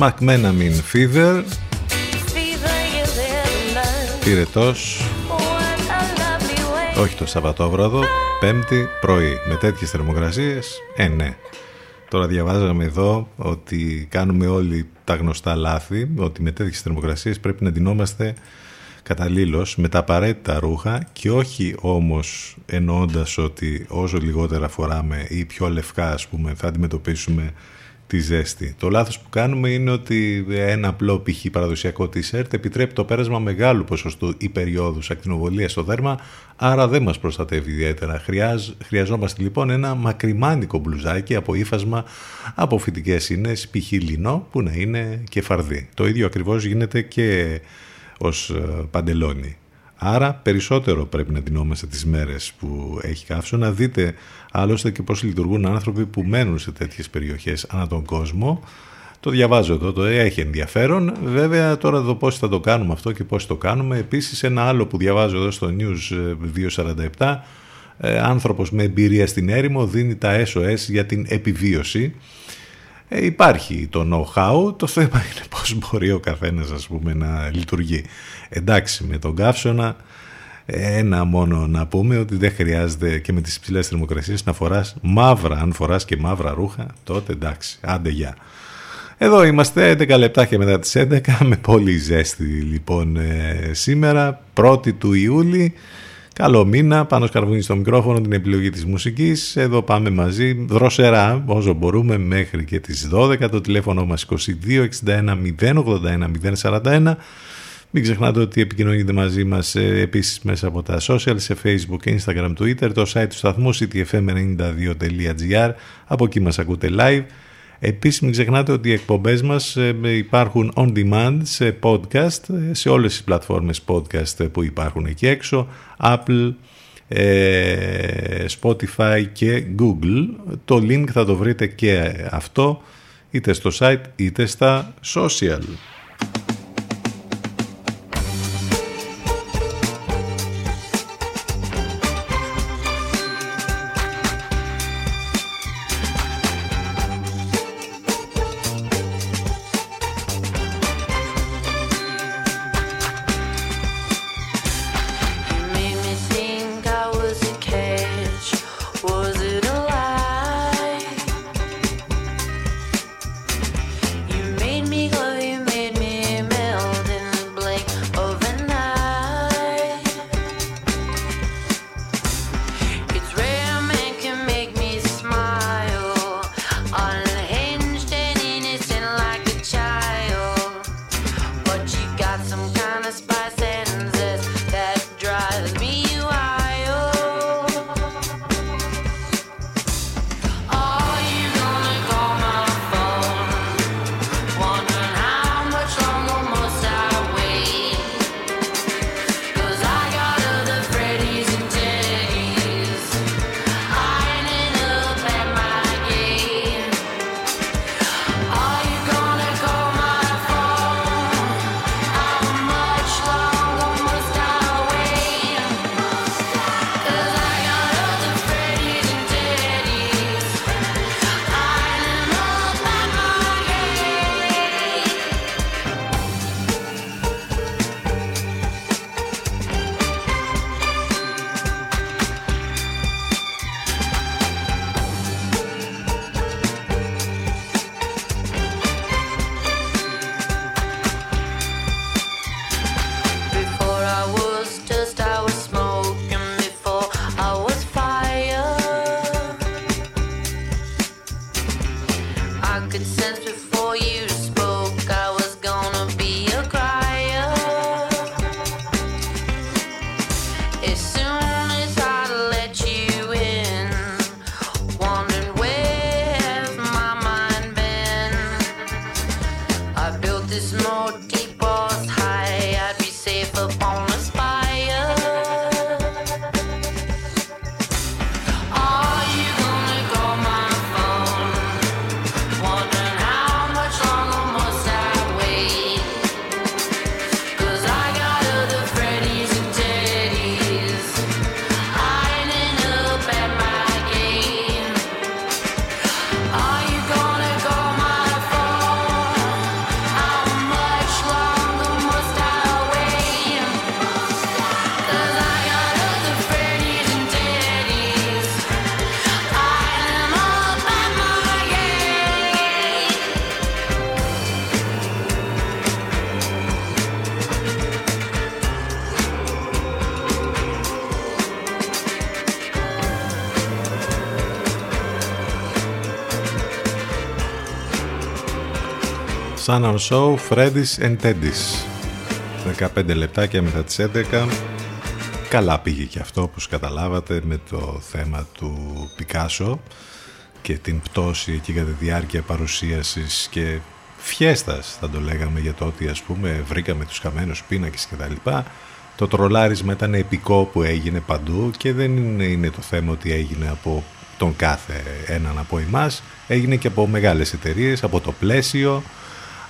Sneeze McMenamin Fever Πυρετός. Όχι το Σαββατόβραδο Πέμπτη πρωί. Με τέτοιες θερμοκρασίες Ε ναι. Τώρα διαβάζαμε εδώ ότι κάνουμε όλοι τα γνωστά λάθη ότι με τέτοιες θερμοκρασίες πρέπει να ντυνόμαστε καταλήλως με τα απαραίτητα ρούχα και όχι όμως εννοώντας ότι όσο λιγότερα φοράμε ή πιο λευκά ας πούμε θα αντιμετωπίσουμε τη ζέστη. Το λάθος που κάνουμε είναι ότι ένα απλό π.χ. παραδοσιακό t-shirt επιτρέπει το πέρασμα μεγάλου ποσοστού υπεριόδους ακτινοβολίας στο δέρμα, άρα δεν μας προστατεύει ιδιαίτερα. Χρειάζ, χρειαζόμαστε λοιπόν ένα μακριμάνικο μπλουζάκι από ύφασμα από φυτικές ίνες, π.χ. λινό, που να είναι και φαρδί. Το ίδιο ακριβώς γίνεται και ως ε, παντελόνι. Άρα περισσότερο πρέπει να δινόμαστε τις μέρες που έχει καύσωνα. Δείτε άλλωστε και πώς λειτουργούν άνθρωποι που μένουν σε τέτοιες περιοχές ανά τον κόσμο. Το διαβάζω εδώ, το έχει ενδιαφέρον. Βέβαια τώρα το πώς θα το κάνουμε αυτό και πώς το κάνουμε. Επίσης ένα άλλο που διαβάζω εδώ στο News 247, ε, άνθρωπος με εμπειρία στην έρημο δίνει τα SOS για την επιβίωση. Ε, υπάρχει το know-how, το θέμα είναι πώς μπορεί ο καθένας ας πούμε να λειτουργεί. Εντάξει με τον καύσωνα ένα μόνο να πούμε ότι δεν χρειάζεται και με τις ψηλές θερμοκρασίες να φοράς μαύρα, αν φοράς και μαύρα ρούχα τότε εντάξει, άντε γεια. Εδώ είμαστε 11 λεπτάκια μετά τις 11 με πολύ ζέστη λοιπόν ε, σήμερα 1η του Ιούλη Καλό μήνα, πάνω σκαρβούνι στο μικρόφωνο την επιλογή της μουσικής. Εδώ πάμε μαζί, δροσερά, όσο μπορούμε, μέχρι και τις 12. Το τηλέφωνο μας 22 61 081 041. Μην ξεχνάτε ότι επικοινωνείτε μαζί μας ε, επίσης μέσα από τα social, σε facebook, instagram, twitter, το site του σταθμού ctfm92.gr. Από εκεί μας ακούτε live. Επίσης μην ξεχνάτε ότι οι εκπομπές μας ε, υπάρχουν on demand σε podcast, ε, σε όλες τις πλατφόρμες podcast που υπάρχουν εκεί έξω, Apple, ε, Spotify και Google. Το link θα το βρείτε και αυτό είτε στο site είτε στα social. Sun on Show, Freddy's and Teddy's. 15 λεπτάκια μετά τις 11. Καλά πήγε και αυτό, όπως καταλάβατε, με το θέμα του Πικάσο και την πτώση εκεί κατά τη διάρκεια παρουσίασης και φιέστας, θα το λέγαμε, για το ότι ας πούμε βρήκαμε τους χαμένους πίνακες και τα λοιπά. Το τρολάρισμα ήταν επικό που έγινε παντού και δεν είναι, είναι το θέμα ότι έγινε από τον κάθε έναν από εμάς, έγινε και από μεγάλες εταιρείες, από το πλαίσιο,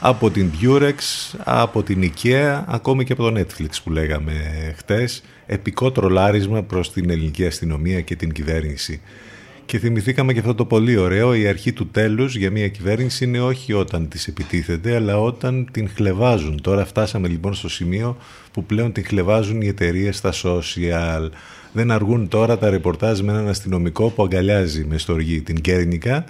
από την Durex, από την IKEA, ακόμη και από το Netflix που λέγαμε χτες, επικό τρολάρισμα προς την ελληνική αστυνομία και την κυβέρνηση. Και θυμηθήκαμε και αυτό το πολύ ωραίο, η αρχή του τέλους για μια κυβέρνηση είναι όχι όταν της επιτίθεται, αλλά όταν την χλεβάζουν. Τώρα φτάσαμε λοιπόν στο σημείο που πλέον την χλεβάζουν οι εταιρείες στα social. Δεν αργούν τώρα τα ρεπορτάζ με έναν αστυνομικό που αγκαλιάζει με στοργή την Κέρνικα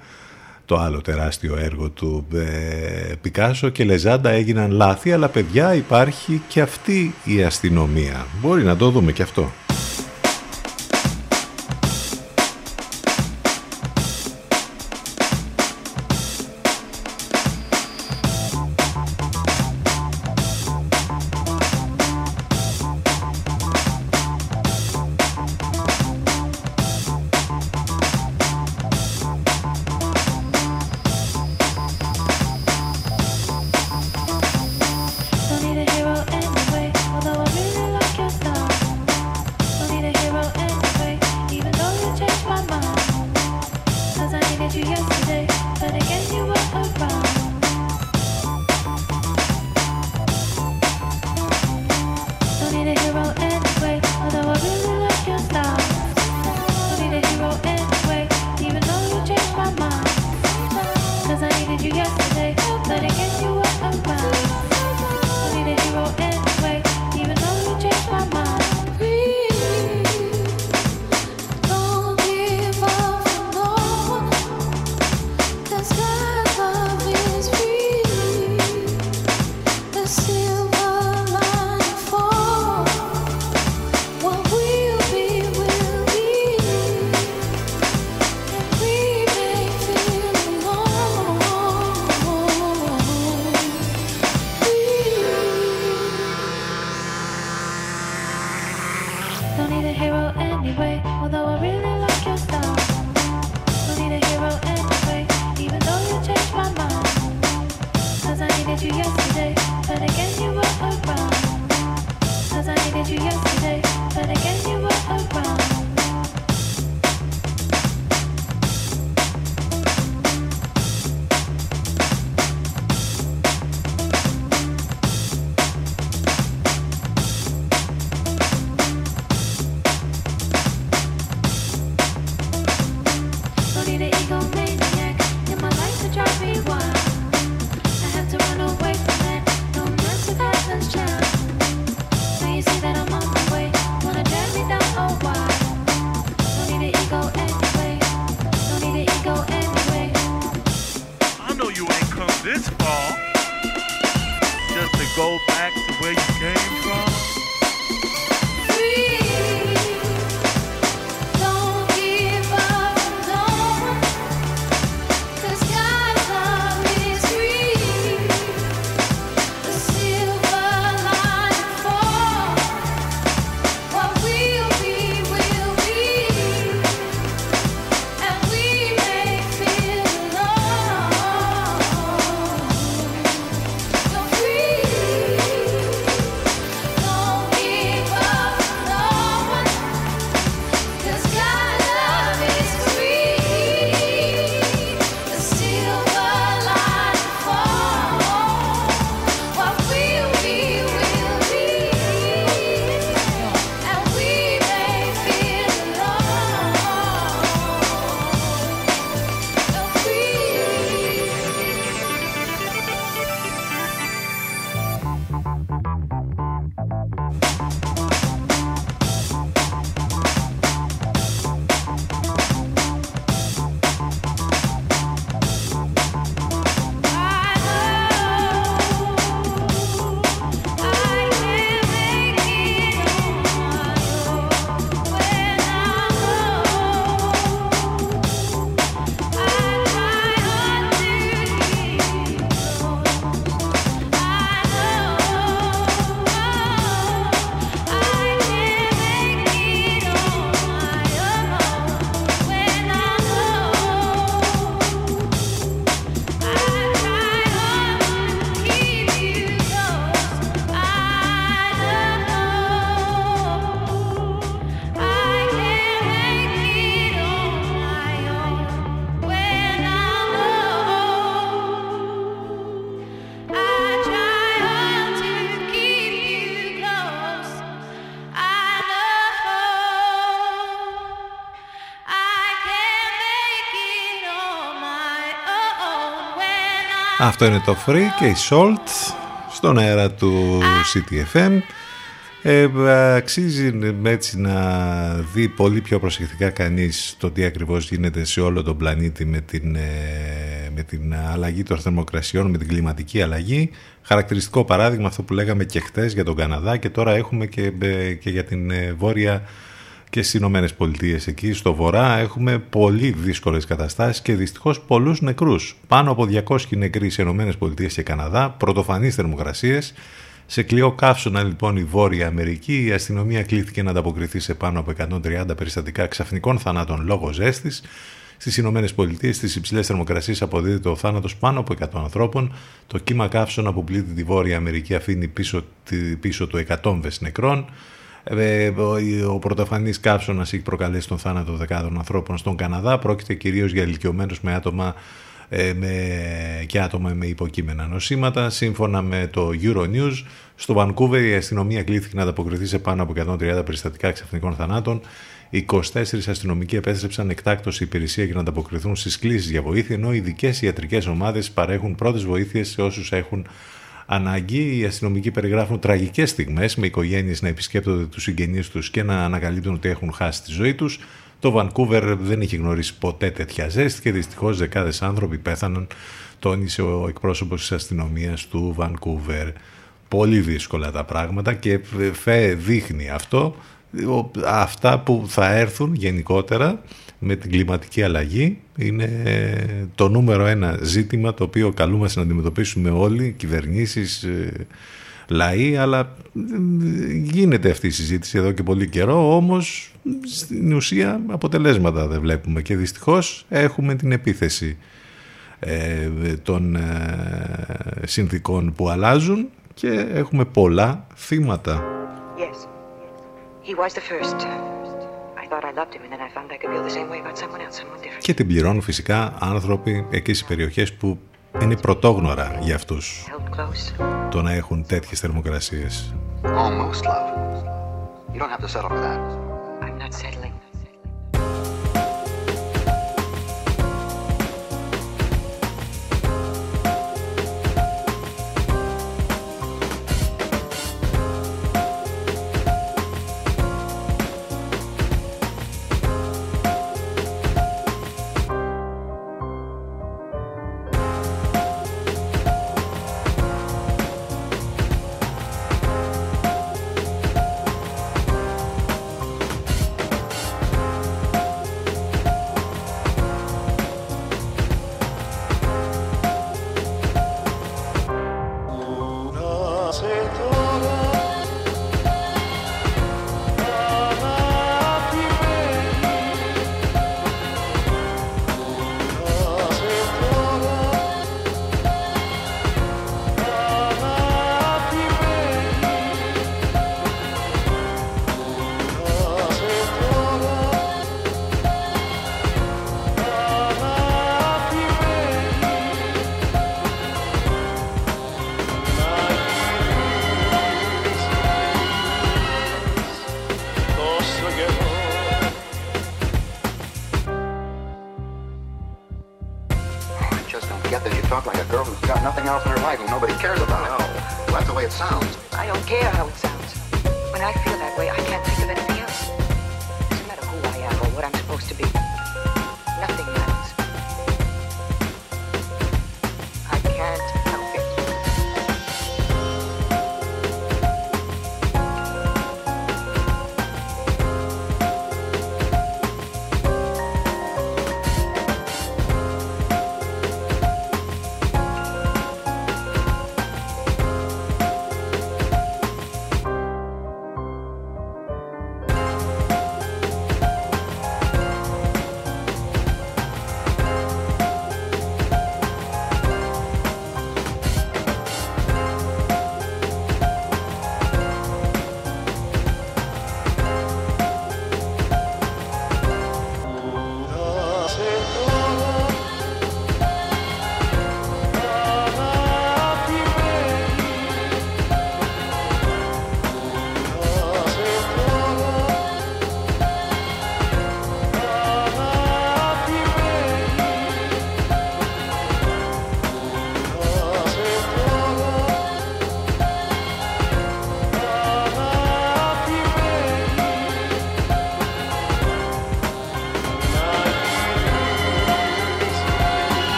το άλλο τεράστιο έργο του ε, Πικάσο και Λεζάντα έγιναν λάθη, αλλά παιδιά υπάρχει και αυτή η αστυνομία. Μπορεί να το δούμε και αυτό. Αυτό είναι το Free και η Salt στον αέρα του CTFM. Ε, αξίζει έτσι να δει πολύ πιο προσεκτικά κανείς το τι ακριβώς γίνεται σε όλο τον πλανήτη με την, ε, με την αλλαγή των θερμοκρασιών, με την κλιματική αλλαγή. Χαρακτηριστικό παράδειγμα αυτό που λέγαμε και χτες για τον Καναδά και τώρα έχουμε και, ε, και για την ε, Βόρεια και στις Ηνωμένες Πολιτείες εκεί στο βορρά έχουμε πολύ δύσκολες καταστάσεις και δυστυχώς πολλούς νεκρούς. Πάνω από 200 νεκροί σε Ηνωμένες Πολιτείες και Καναδά, πρωτοφανείς θερμοκρασίες. Σε κλειό καύσωνα λοιπόν η Βόρεια Αμερική, η αστυνομία κλείθηκε να ανταποκριθεί σε πάνω από 130 περιστατικά ξαφνικών θανάτων λόγω ζέστης. Στις Ηνωμένες Πολιτείες, στις υψηλές θερμοκρασίες, αποδίδεται ο θάνατος πάνω από 100 ανθρώπων. Το κύμα καύσωνα που πλήττει τη Βόρεια Αμερική αφήνει πίσω, πίσω του εκατόμβες νεκρών. Ε, ο πρωτοφανής καύσωνας έχει προκαλέσει τον θάνατο δεκάδων ανθρώπων στον Καναδά. Πρόκειται κυρίως για ηλικιωμένους με άτομα ε, με, και άτομα με υποκείμενα νοσήματα. Σύμφωνα με το Euronews, στο Βανκούβερ η αστυνομία κλείθηκε να ανταποκριθεί σε πάνω από 130 περιστατικά ξαφνικών θανάτων. 24 αστυνομικοί επέστρεψαν εκτάκτως η υπηρεσία για να ανταποκριθούν στις κλήσεις για βοήθεια, ενώ ειδικές ιατρικές ομάδες παρέχουν πρώτες βοήθειες σε όσους έχουν ανάγκη. Οι αστυνομικοί περιγράφουν τραγικές στιγμές με οικογένειες να επισκέπτονται τους συγγενείς τους και να ανακαλύπτουν ότι έχουν χάσει τη ζωή τους. Το Βανκούβερ δεν είχε γνωρίσει ποτέ τέτοια ζέστη και δυστυχώς δεκάδες άνθρωποι πέθαναν, τόνισε ο εκπρόσωπος της αστυνομίας του Βανκούβερ. Πολύ δύσκολα τα πράγματα και δείχνει αυτό αυτά που θα έρθουν γενικότερα με την κλιματική αλλαγή είναι το νούμερο ένα ζήτημα το οποίο καλούμαστε να αντιμετωπίσουμε όλοι, κυβερνήσεις, ε, λαοί, αλλά γίνεται αυτή η συζήτηση εδώ και πολύ καιρό, όμως στην ουσία αποτελέσματα δεν βλέπουμε και δυστυχώς έχουμε την επίθεση ε, των ε, συνθήκων που αλλάζουν και έχουμε πολλά θύματα. Yes. He was the first. Και την πληρώνουν φυσικά άνθρωποι εκεί στις περιοχές που είναι πρωτόγνωρα για αυτούς το να έχουν τέτοιες θερμοκρασίες. Almost love. You don't have to settle for that. I'm not settling.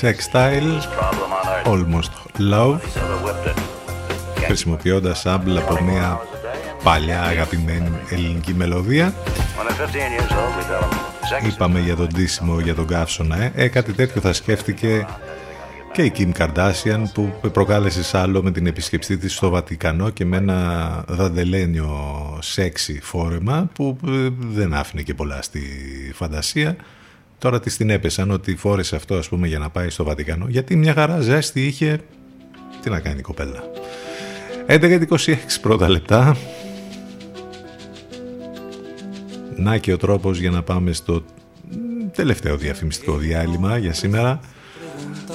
Sex Style Almost Love χρησιμοποιώντας sample από μια παλιά αγαπημένη ελληνική μελωδία είπαμε για τον ντύσιμο για τον καύσωνα ε. ε κάτι τέτοιο θα σκέφτηκε και η Kim Kardashian που προκάλεσε σάλο με την επισκεψή της στο Βατικανό και με ένα δαντελένιο σεξι φόρεμα που ε, δεν άφηνε και πολλά στη φαντασία. Τώρα της την έπεσαν ότι φόρεσε αυτό ας πούμε για να πάει στο Βατικανό γιατί μια χαρά ζέστη είχε... Τι να κάνει η κοπέλα. 11.26 πρώτα λεπτά. Να και ο τρόπος για να πάμε στο τελευταίο διαφημιστικό διάλειμμα για σήμερα.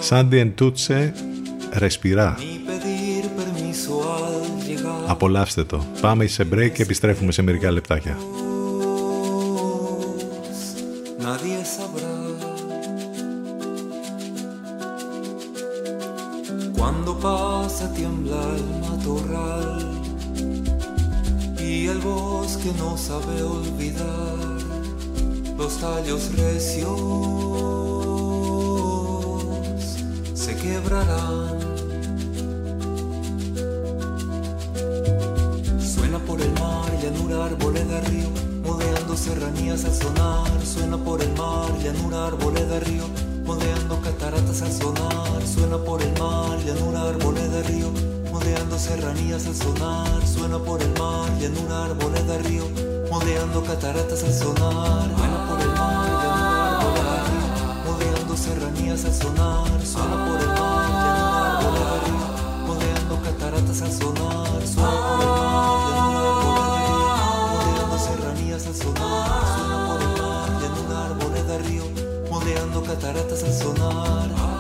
Sandy and Tutse Respirá. Απολαύστε το. Πάμε σε break και επιστρέφουμε σε μερικά λεπτάκια. Tiembla el matorral y el bosque no sabe olvidar los tallos recios quebrarán. Suena por el mar, llanura, arboleda, río, modeando serranías al sonar. Suena por el mar, llanura, arboleda, río, modeando cataratas al sonar. Suena por el mar, llanura, arboleda, río, modeando serranías al sonar. Suena por el mar, llanura, arboleda, río, modeando cataratas al sonar. Suena por el mar, llanura, arboleda, río, modeando serranías al sonar. Suena por el cataratas al sonar, suena por el mar, cataratas al sonar.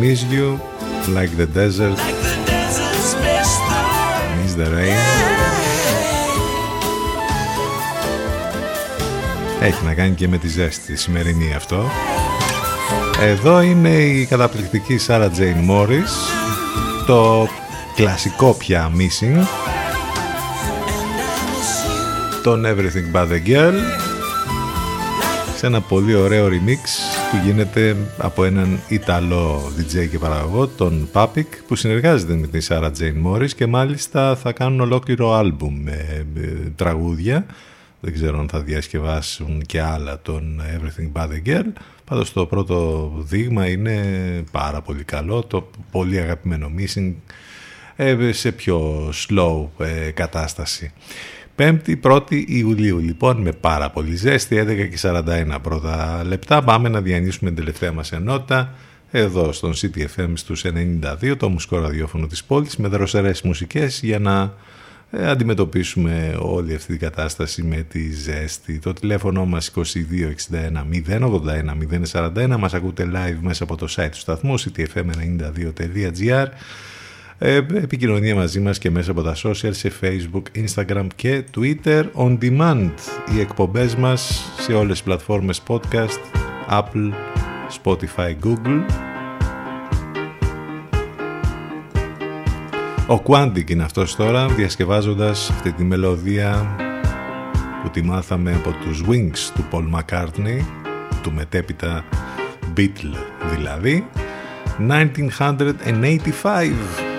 miss you like the desert. Miss the rain. Έχει να κάνει και με τη ζέστη σημερινή αυτό. Εδώ είναι η καταπληκτική Σάρα Jane Morris, Το κλασικό πια Missing. Το Everything But The Girl. Σε ένα πολύ ωραίο remix που γίνεται από έναν Ιταλό DJ και παραγωγό, τον Papik, που συνεργάζεται με τη Sarah Jane Morris και μάλιστα θα κάνουν ολόκληρο άλμπουμ με με τραγούδια. Δεν ξέρω αν θα διασκευάσουν και άλλα τον Everything But The Girl. Πάντως το πρώτο δείγμα είναι πάρα πολύ καλό, το πολύ αγαπημένο Missing ε, σε πιο slow ε, κατάσταση. 5η 1η Ιουλίου. Λοιπόν με πάρα πολύ ζέστη 11 και 41 πρώτα λεπτά. Πάμε να διανύσουμε την τελευταία μας ενότητα εδώ στον CTFM στους 92 το μουσικό ραδιόφωνο της πόλης με δροσερές μουσικές για να ε, αντιμετωπίσουμε όλη αυτή την κατάσταση με τη ζέστη. Το τηλέφωνο μας 2261 081 041 μας ακούτε live μέσα από το site του σταθμού ctfm92.gr ε, επικοινωνία μαζί μας και μέσα από τα social σε facebook, instagram και twitter. On demand οι εκπομπές μας σε όλες τις πλατφόρμες podcast apple, spotify, google. Ο Quantic είναι αυτός τώρα διασκευάζοντας αυτή τη μελωδία που τη μάθαμε από τους Wings του Paul McCartney του μετέπειτα Beatle δηλαδή. 1985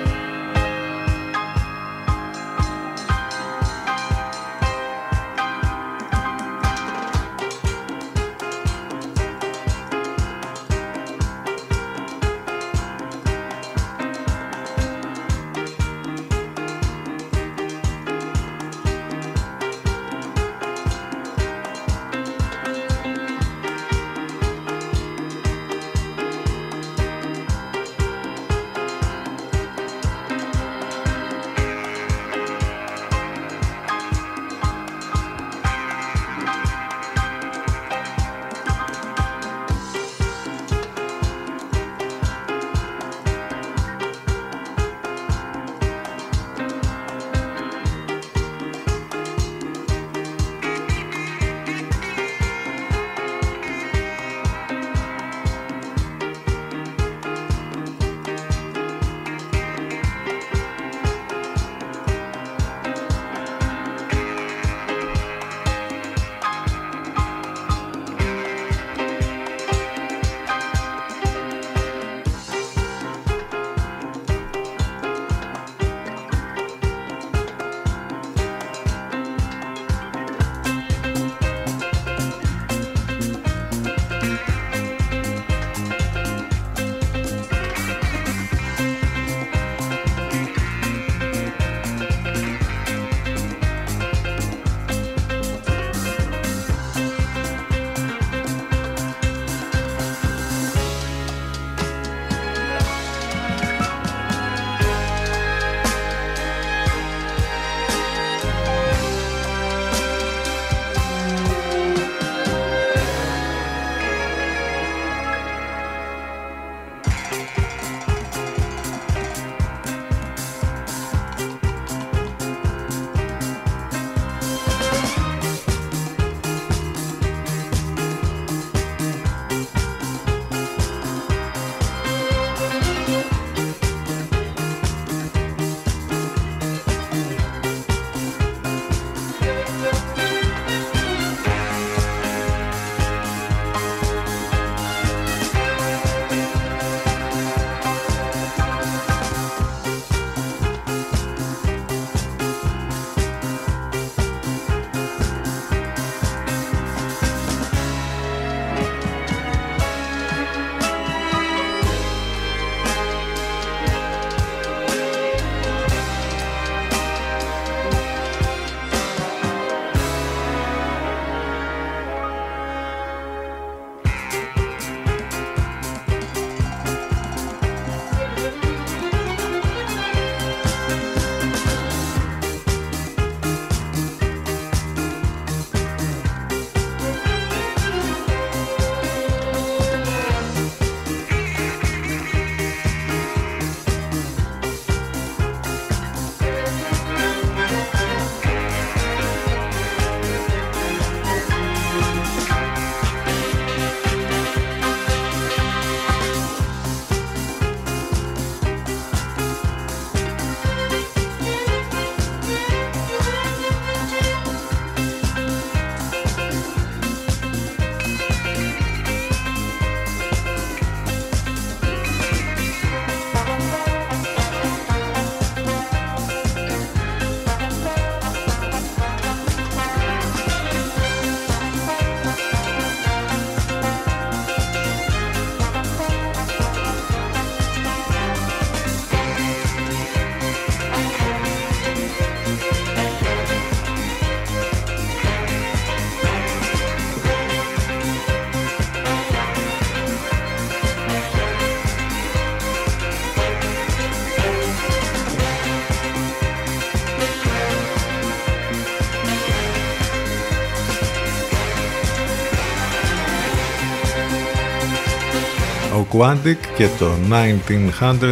Quantic και το 1985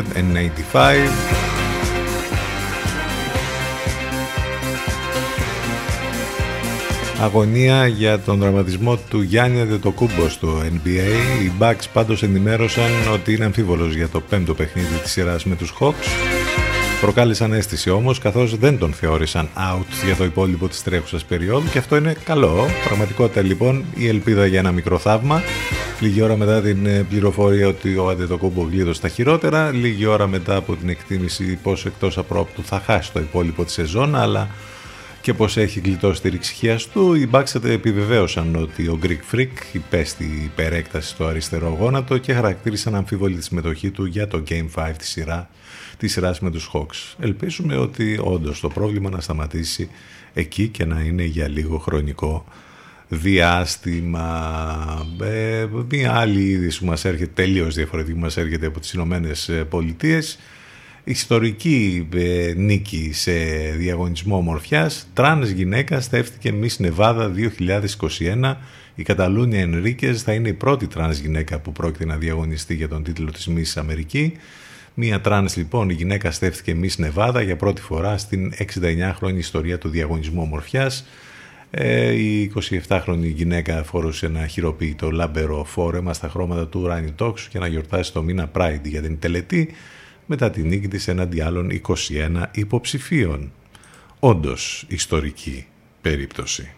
Αγωνία για τον δραματισμό του Γιάννη Αντετοκούμπο στο NBA. Οι Bucks πάντως ενημέρωσαν ότι είναι αμφίβολος για το πέμπτο παιχνίδι της σειράς με τους Hawks. Προκάλεσαν αίσθηση όμως καθώς δεν τον θεώρησαν out για το υπόλοιπο της τρέχουσας περίοδου και αυτό είναι καλό. Πραγματικότητα λοιπόν η ελπίδα για ένα μικρό θαύμα. Λίγη ώρα μετά την ε, πληροφορία ότι ο Αντετοκούμπο γλίδωσε στα χειρότερα, λίγη ώρα μετά από την εκτίμηση πως εκτός απρόπτου θα χάσει το υπόλοιπο της σεζόν, αλλά και πως έχει γλιτώσει τη ρηξικία του. Οι Bucks επιβεβαίωσαν ότι ο Greek Freak υπέστη υπερέκταση στο αριστερό γόνατο και χαρακτήρισαν αμφίβολη τη συμμετοχή του για το Game 5 της σειρά της σειράς με τους Hawks. Ελπίζουμε ότι όντως το πρόβλημα να σταματήσει εκεί και να είναι για λίγο χρονικό διάστημα. Ε, μία άλλη είδηση που μας έρχεται τελείως διαφορετική μας έρχεται από τις Ηνωμένες Πολιτείες ιστορική ε, νίκη σε διαγωνισμό ομορφιάς. Τρανς γυναίκα στέφτηκε Miss Νεβάδα 2021. Η Καταλούνα Ενρίκες θα είναι η πρώτη τρανς γυναίκα που πρόκειται να διαγωνιστεί για τον τίτλο της Miss Αμερική. Μία τρανς λοιπόν η γυναίκα στέφτηκε Miss Νεβάδα για πρώτη φορά στην 69χρονη ιστορία του διαγωνισμού ομορφιάς. Ε, η 27χρονη γυναίκα φόρωσε ένα χειροποίητο λάμπερο φόρεμα στα χρώματα του Ράνι Τόξου και να γιορτάσει το μήνα Pride για την τελετή μετά την νίκη της έναντι άλλων 21 υποψηφίων. Όντως ιστορική περίπτωση.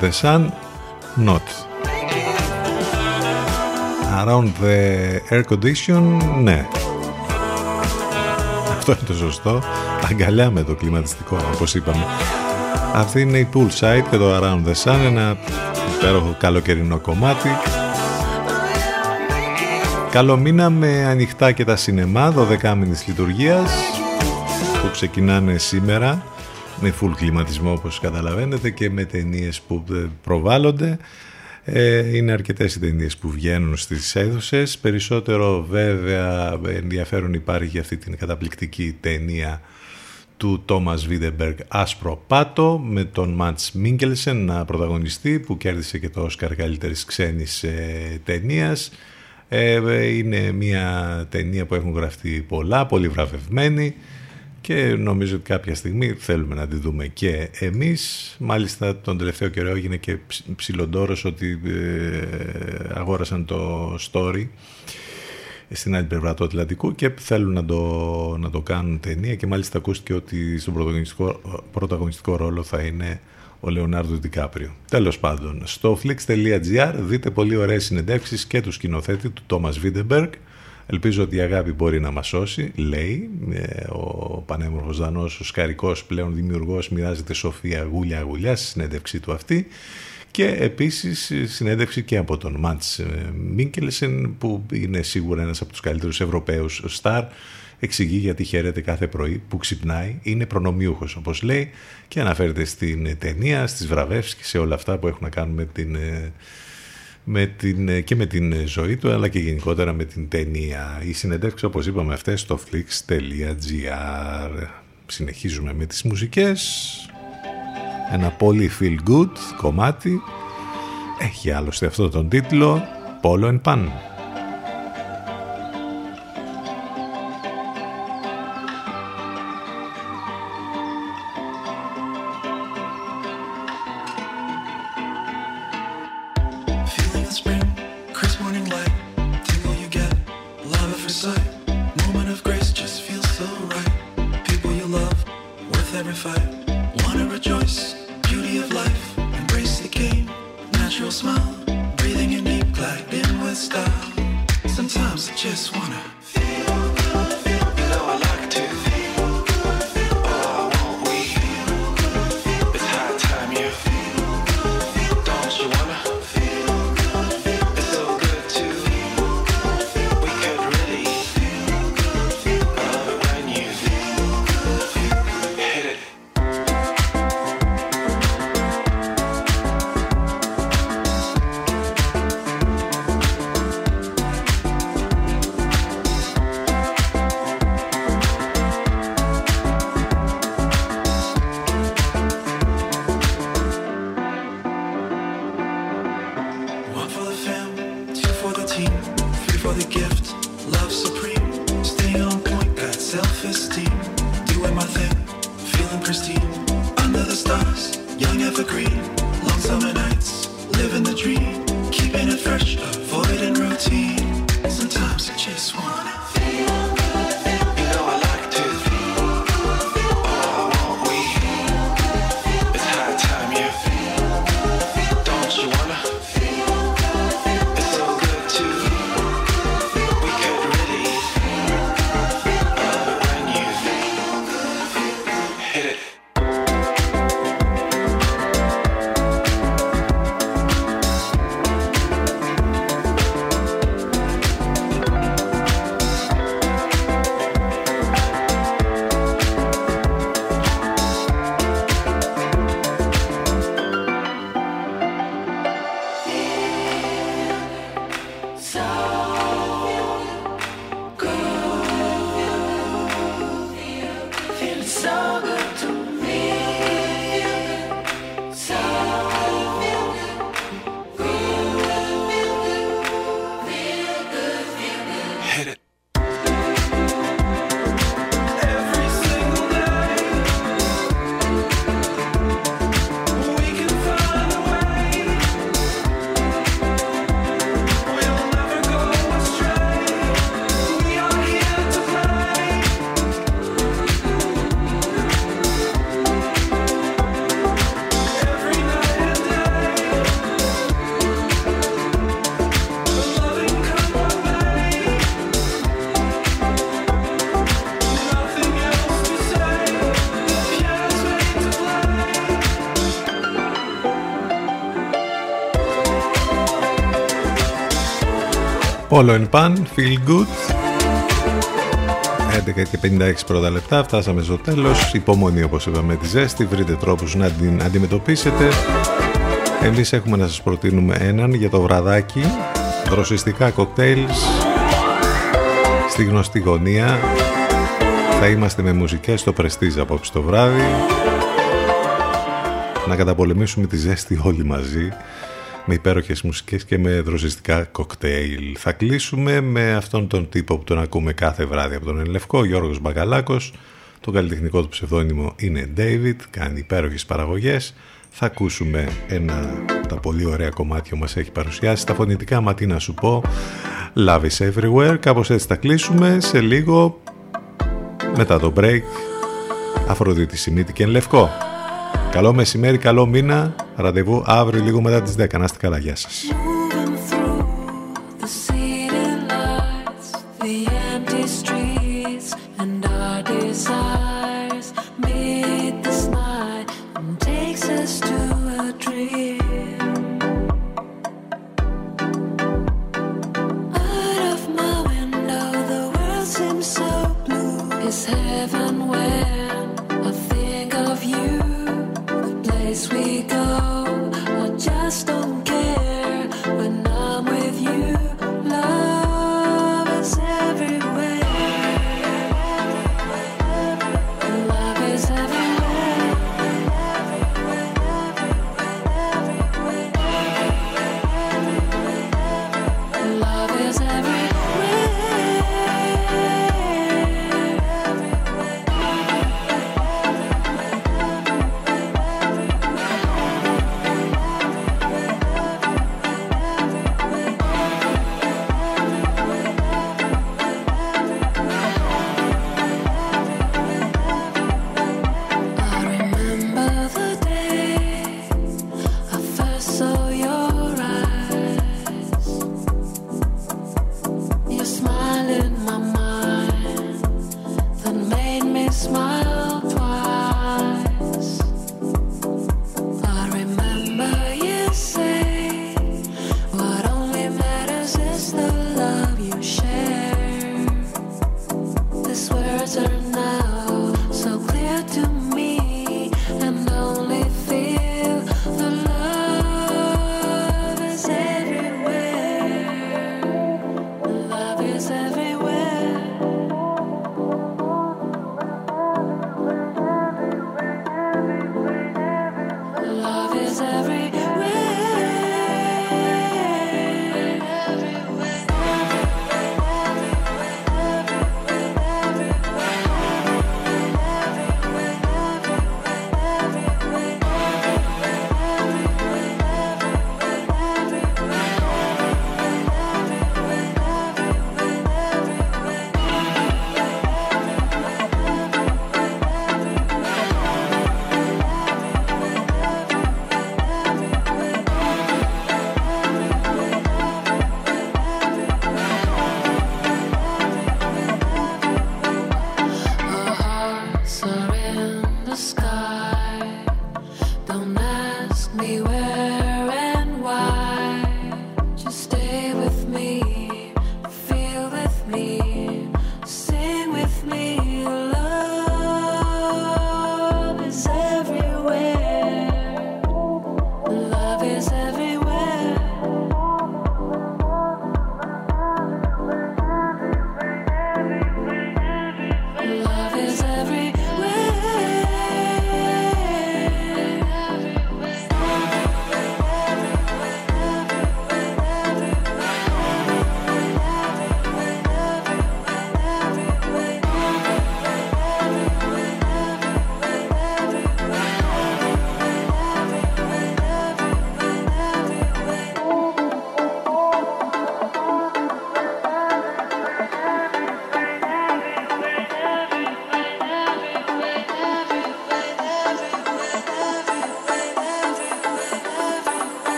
The Sun, Not. Around the air condition, ναι. Αυτό είναι το σωστό. Αγκαλιά με το κλιματιστικό, όπως είπαμε. Αυτή είναι η Poolside και το Around the Sun, ένα υπέροχο καλοκαιρινό κομμάτι. Καλό μήνα με ανοιχτά και τα σινεμά, 12 μήνες λειτουργίας που ξεκινάνε σήμερα με full κλιματισμό όπως καταλαβαίνετε και με ταινίες που ε, προβάλλονται. Ε, είναι αρκετές οι ταινίες που βγαίνουν στις έδωσες. Περισσότερο βέβαια ενδιαφέρον υπάρχει για αυτή την καταπληκτική ταινία του Τόμας Βίδεμπεργκ «Άσπρο Πάτο» με τον Μάτς Μίγκελσεν να πρωταγωνιστεί που κέρδισε και το Όσκαρ καλύτερης ξένης ε, ταινίας. Ε, είναι μια ταινία που έχουν γραφτεί πολλά, πολύ βραβευμένη και νομίζω ότι κάποια στιγμή θέλουμε να τη δούμε και εμείς. Μάλιστα τον τελευταίο καιρό έγινε και ψιλοντόρος ότι ε, αγόρασαν το story στην άλλη πλευρά του Ατλαντικού και θέλουν να το, να το κάνουν ταινία και μάλιστα ακούστηκε ότι στον πρωταγωνιστικό, πρωταγωνιστικό ρόλο θα είναι ο Λεωνάρδο Δικάπριο. Τέλος πάντων, στο flix.gr δείτε πολύ ωραίες συνεντεύξεις και του σκηνοθέτη του Τόμας Βίντεμπεργκ Ελπίζω ότι η αγάπη μπορεί να μας σώσει, λέει ε, ο πανέμορφος Δανός, ο σκαρικός πλέον δημιουργός, μοιράζεται σοφία γούλια γουλιά στη συνέντευξή του αυτή. Και επίσης συνέντευξη και από τον Μάτς ε, Μίνκελσεν που είναι σίγουρα ένας από τους καλύτερους Ευρωπαίους στάρ. Εξηγεί γιατί χαίρεται κάθε πρωί που ξυπνάει, είναι προνομιούχος όπως λέει και αναφέρεται στην ταινία, στις βραβεύσεις και σε όλα αυτά που έχουν να κάνουν με την ε, με την, και με την ζωή του αλλά και γενικότερα με την ταινία. Οι συνεντεύξεις όπως είπαμε αυτές στο flix.gr Συνεχίζουμε με τις μουσικές. Ένα πολύ feel good κομμάτι. Έχει άλλωστε αυτό τον τίτλο Polo and Pan Όλο εν παν, feel good. 11 και 56 πρώτα λεπτά φτάσαμε στο τέλος. Υπομονή όπως είπαμε της ζέστη. Βρείτε τρόπους να την αντιμετωπίσετε. Εμείς έχουμε να σας προτείνουμε έναν για το βραδάκι. Δροσιστικά κοκτέιλς. Στη γνωστή γωνία. Θα είμαστε με μουσικές στο Prestige απόψε το βράδυ. Να καταπολεμήσουμε τη ζέστη όλοι μαζί με υπέροχες μουσικές και με δροσιστικά κοκτέιλ. Θα κλείσουμε με αυτόν τον τύπο που τον ακούμε κάθε βράδυ από τον Ελευκό, Γιώργος Μπαγκαλάκος. Το καλλιτεχνικό του ψευδόνυμο είναι David, κάνει υπέροχες παραγωγές. Θα ακούσουμε ένα από τα πολύ ωραία κομμάτια που μας έχει παρουσιάσει. Τα φωνητικά μα τι να σου πω. Love is everywhere. Κάπως έτσι θα κλείσουμε. Σε λίγο μετά το break Αφροδίτη Σιμίτη και Λευκό. Καλό μεσημέρι, καλό μήνα. Ραντεβού αύριο λίγο μετά τις 10. Να είστε καλά. Γεια σας.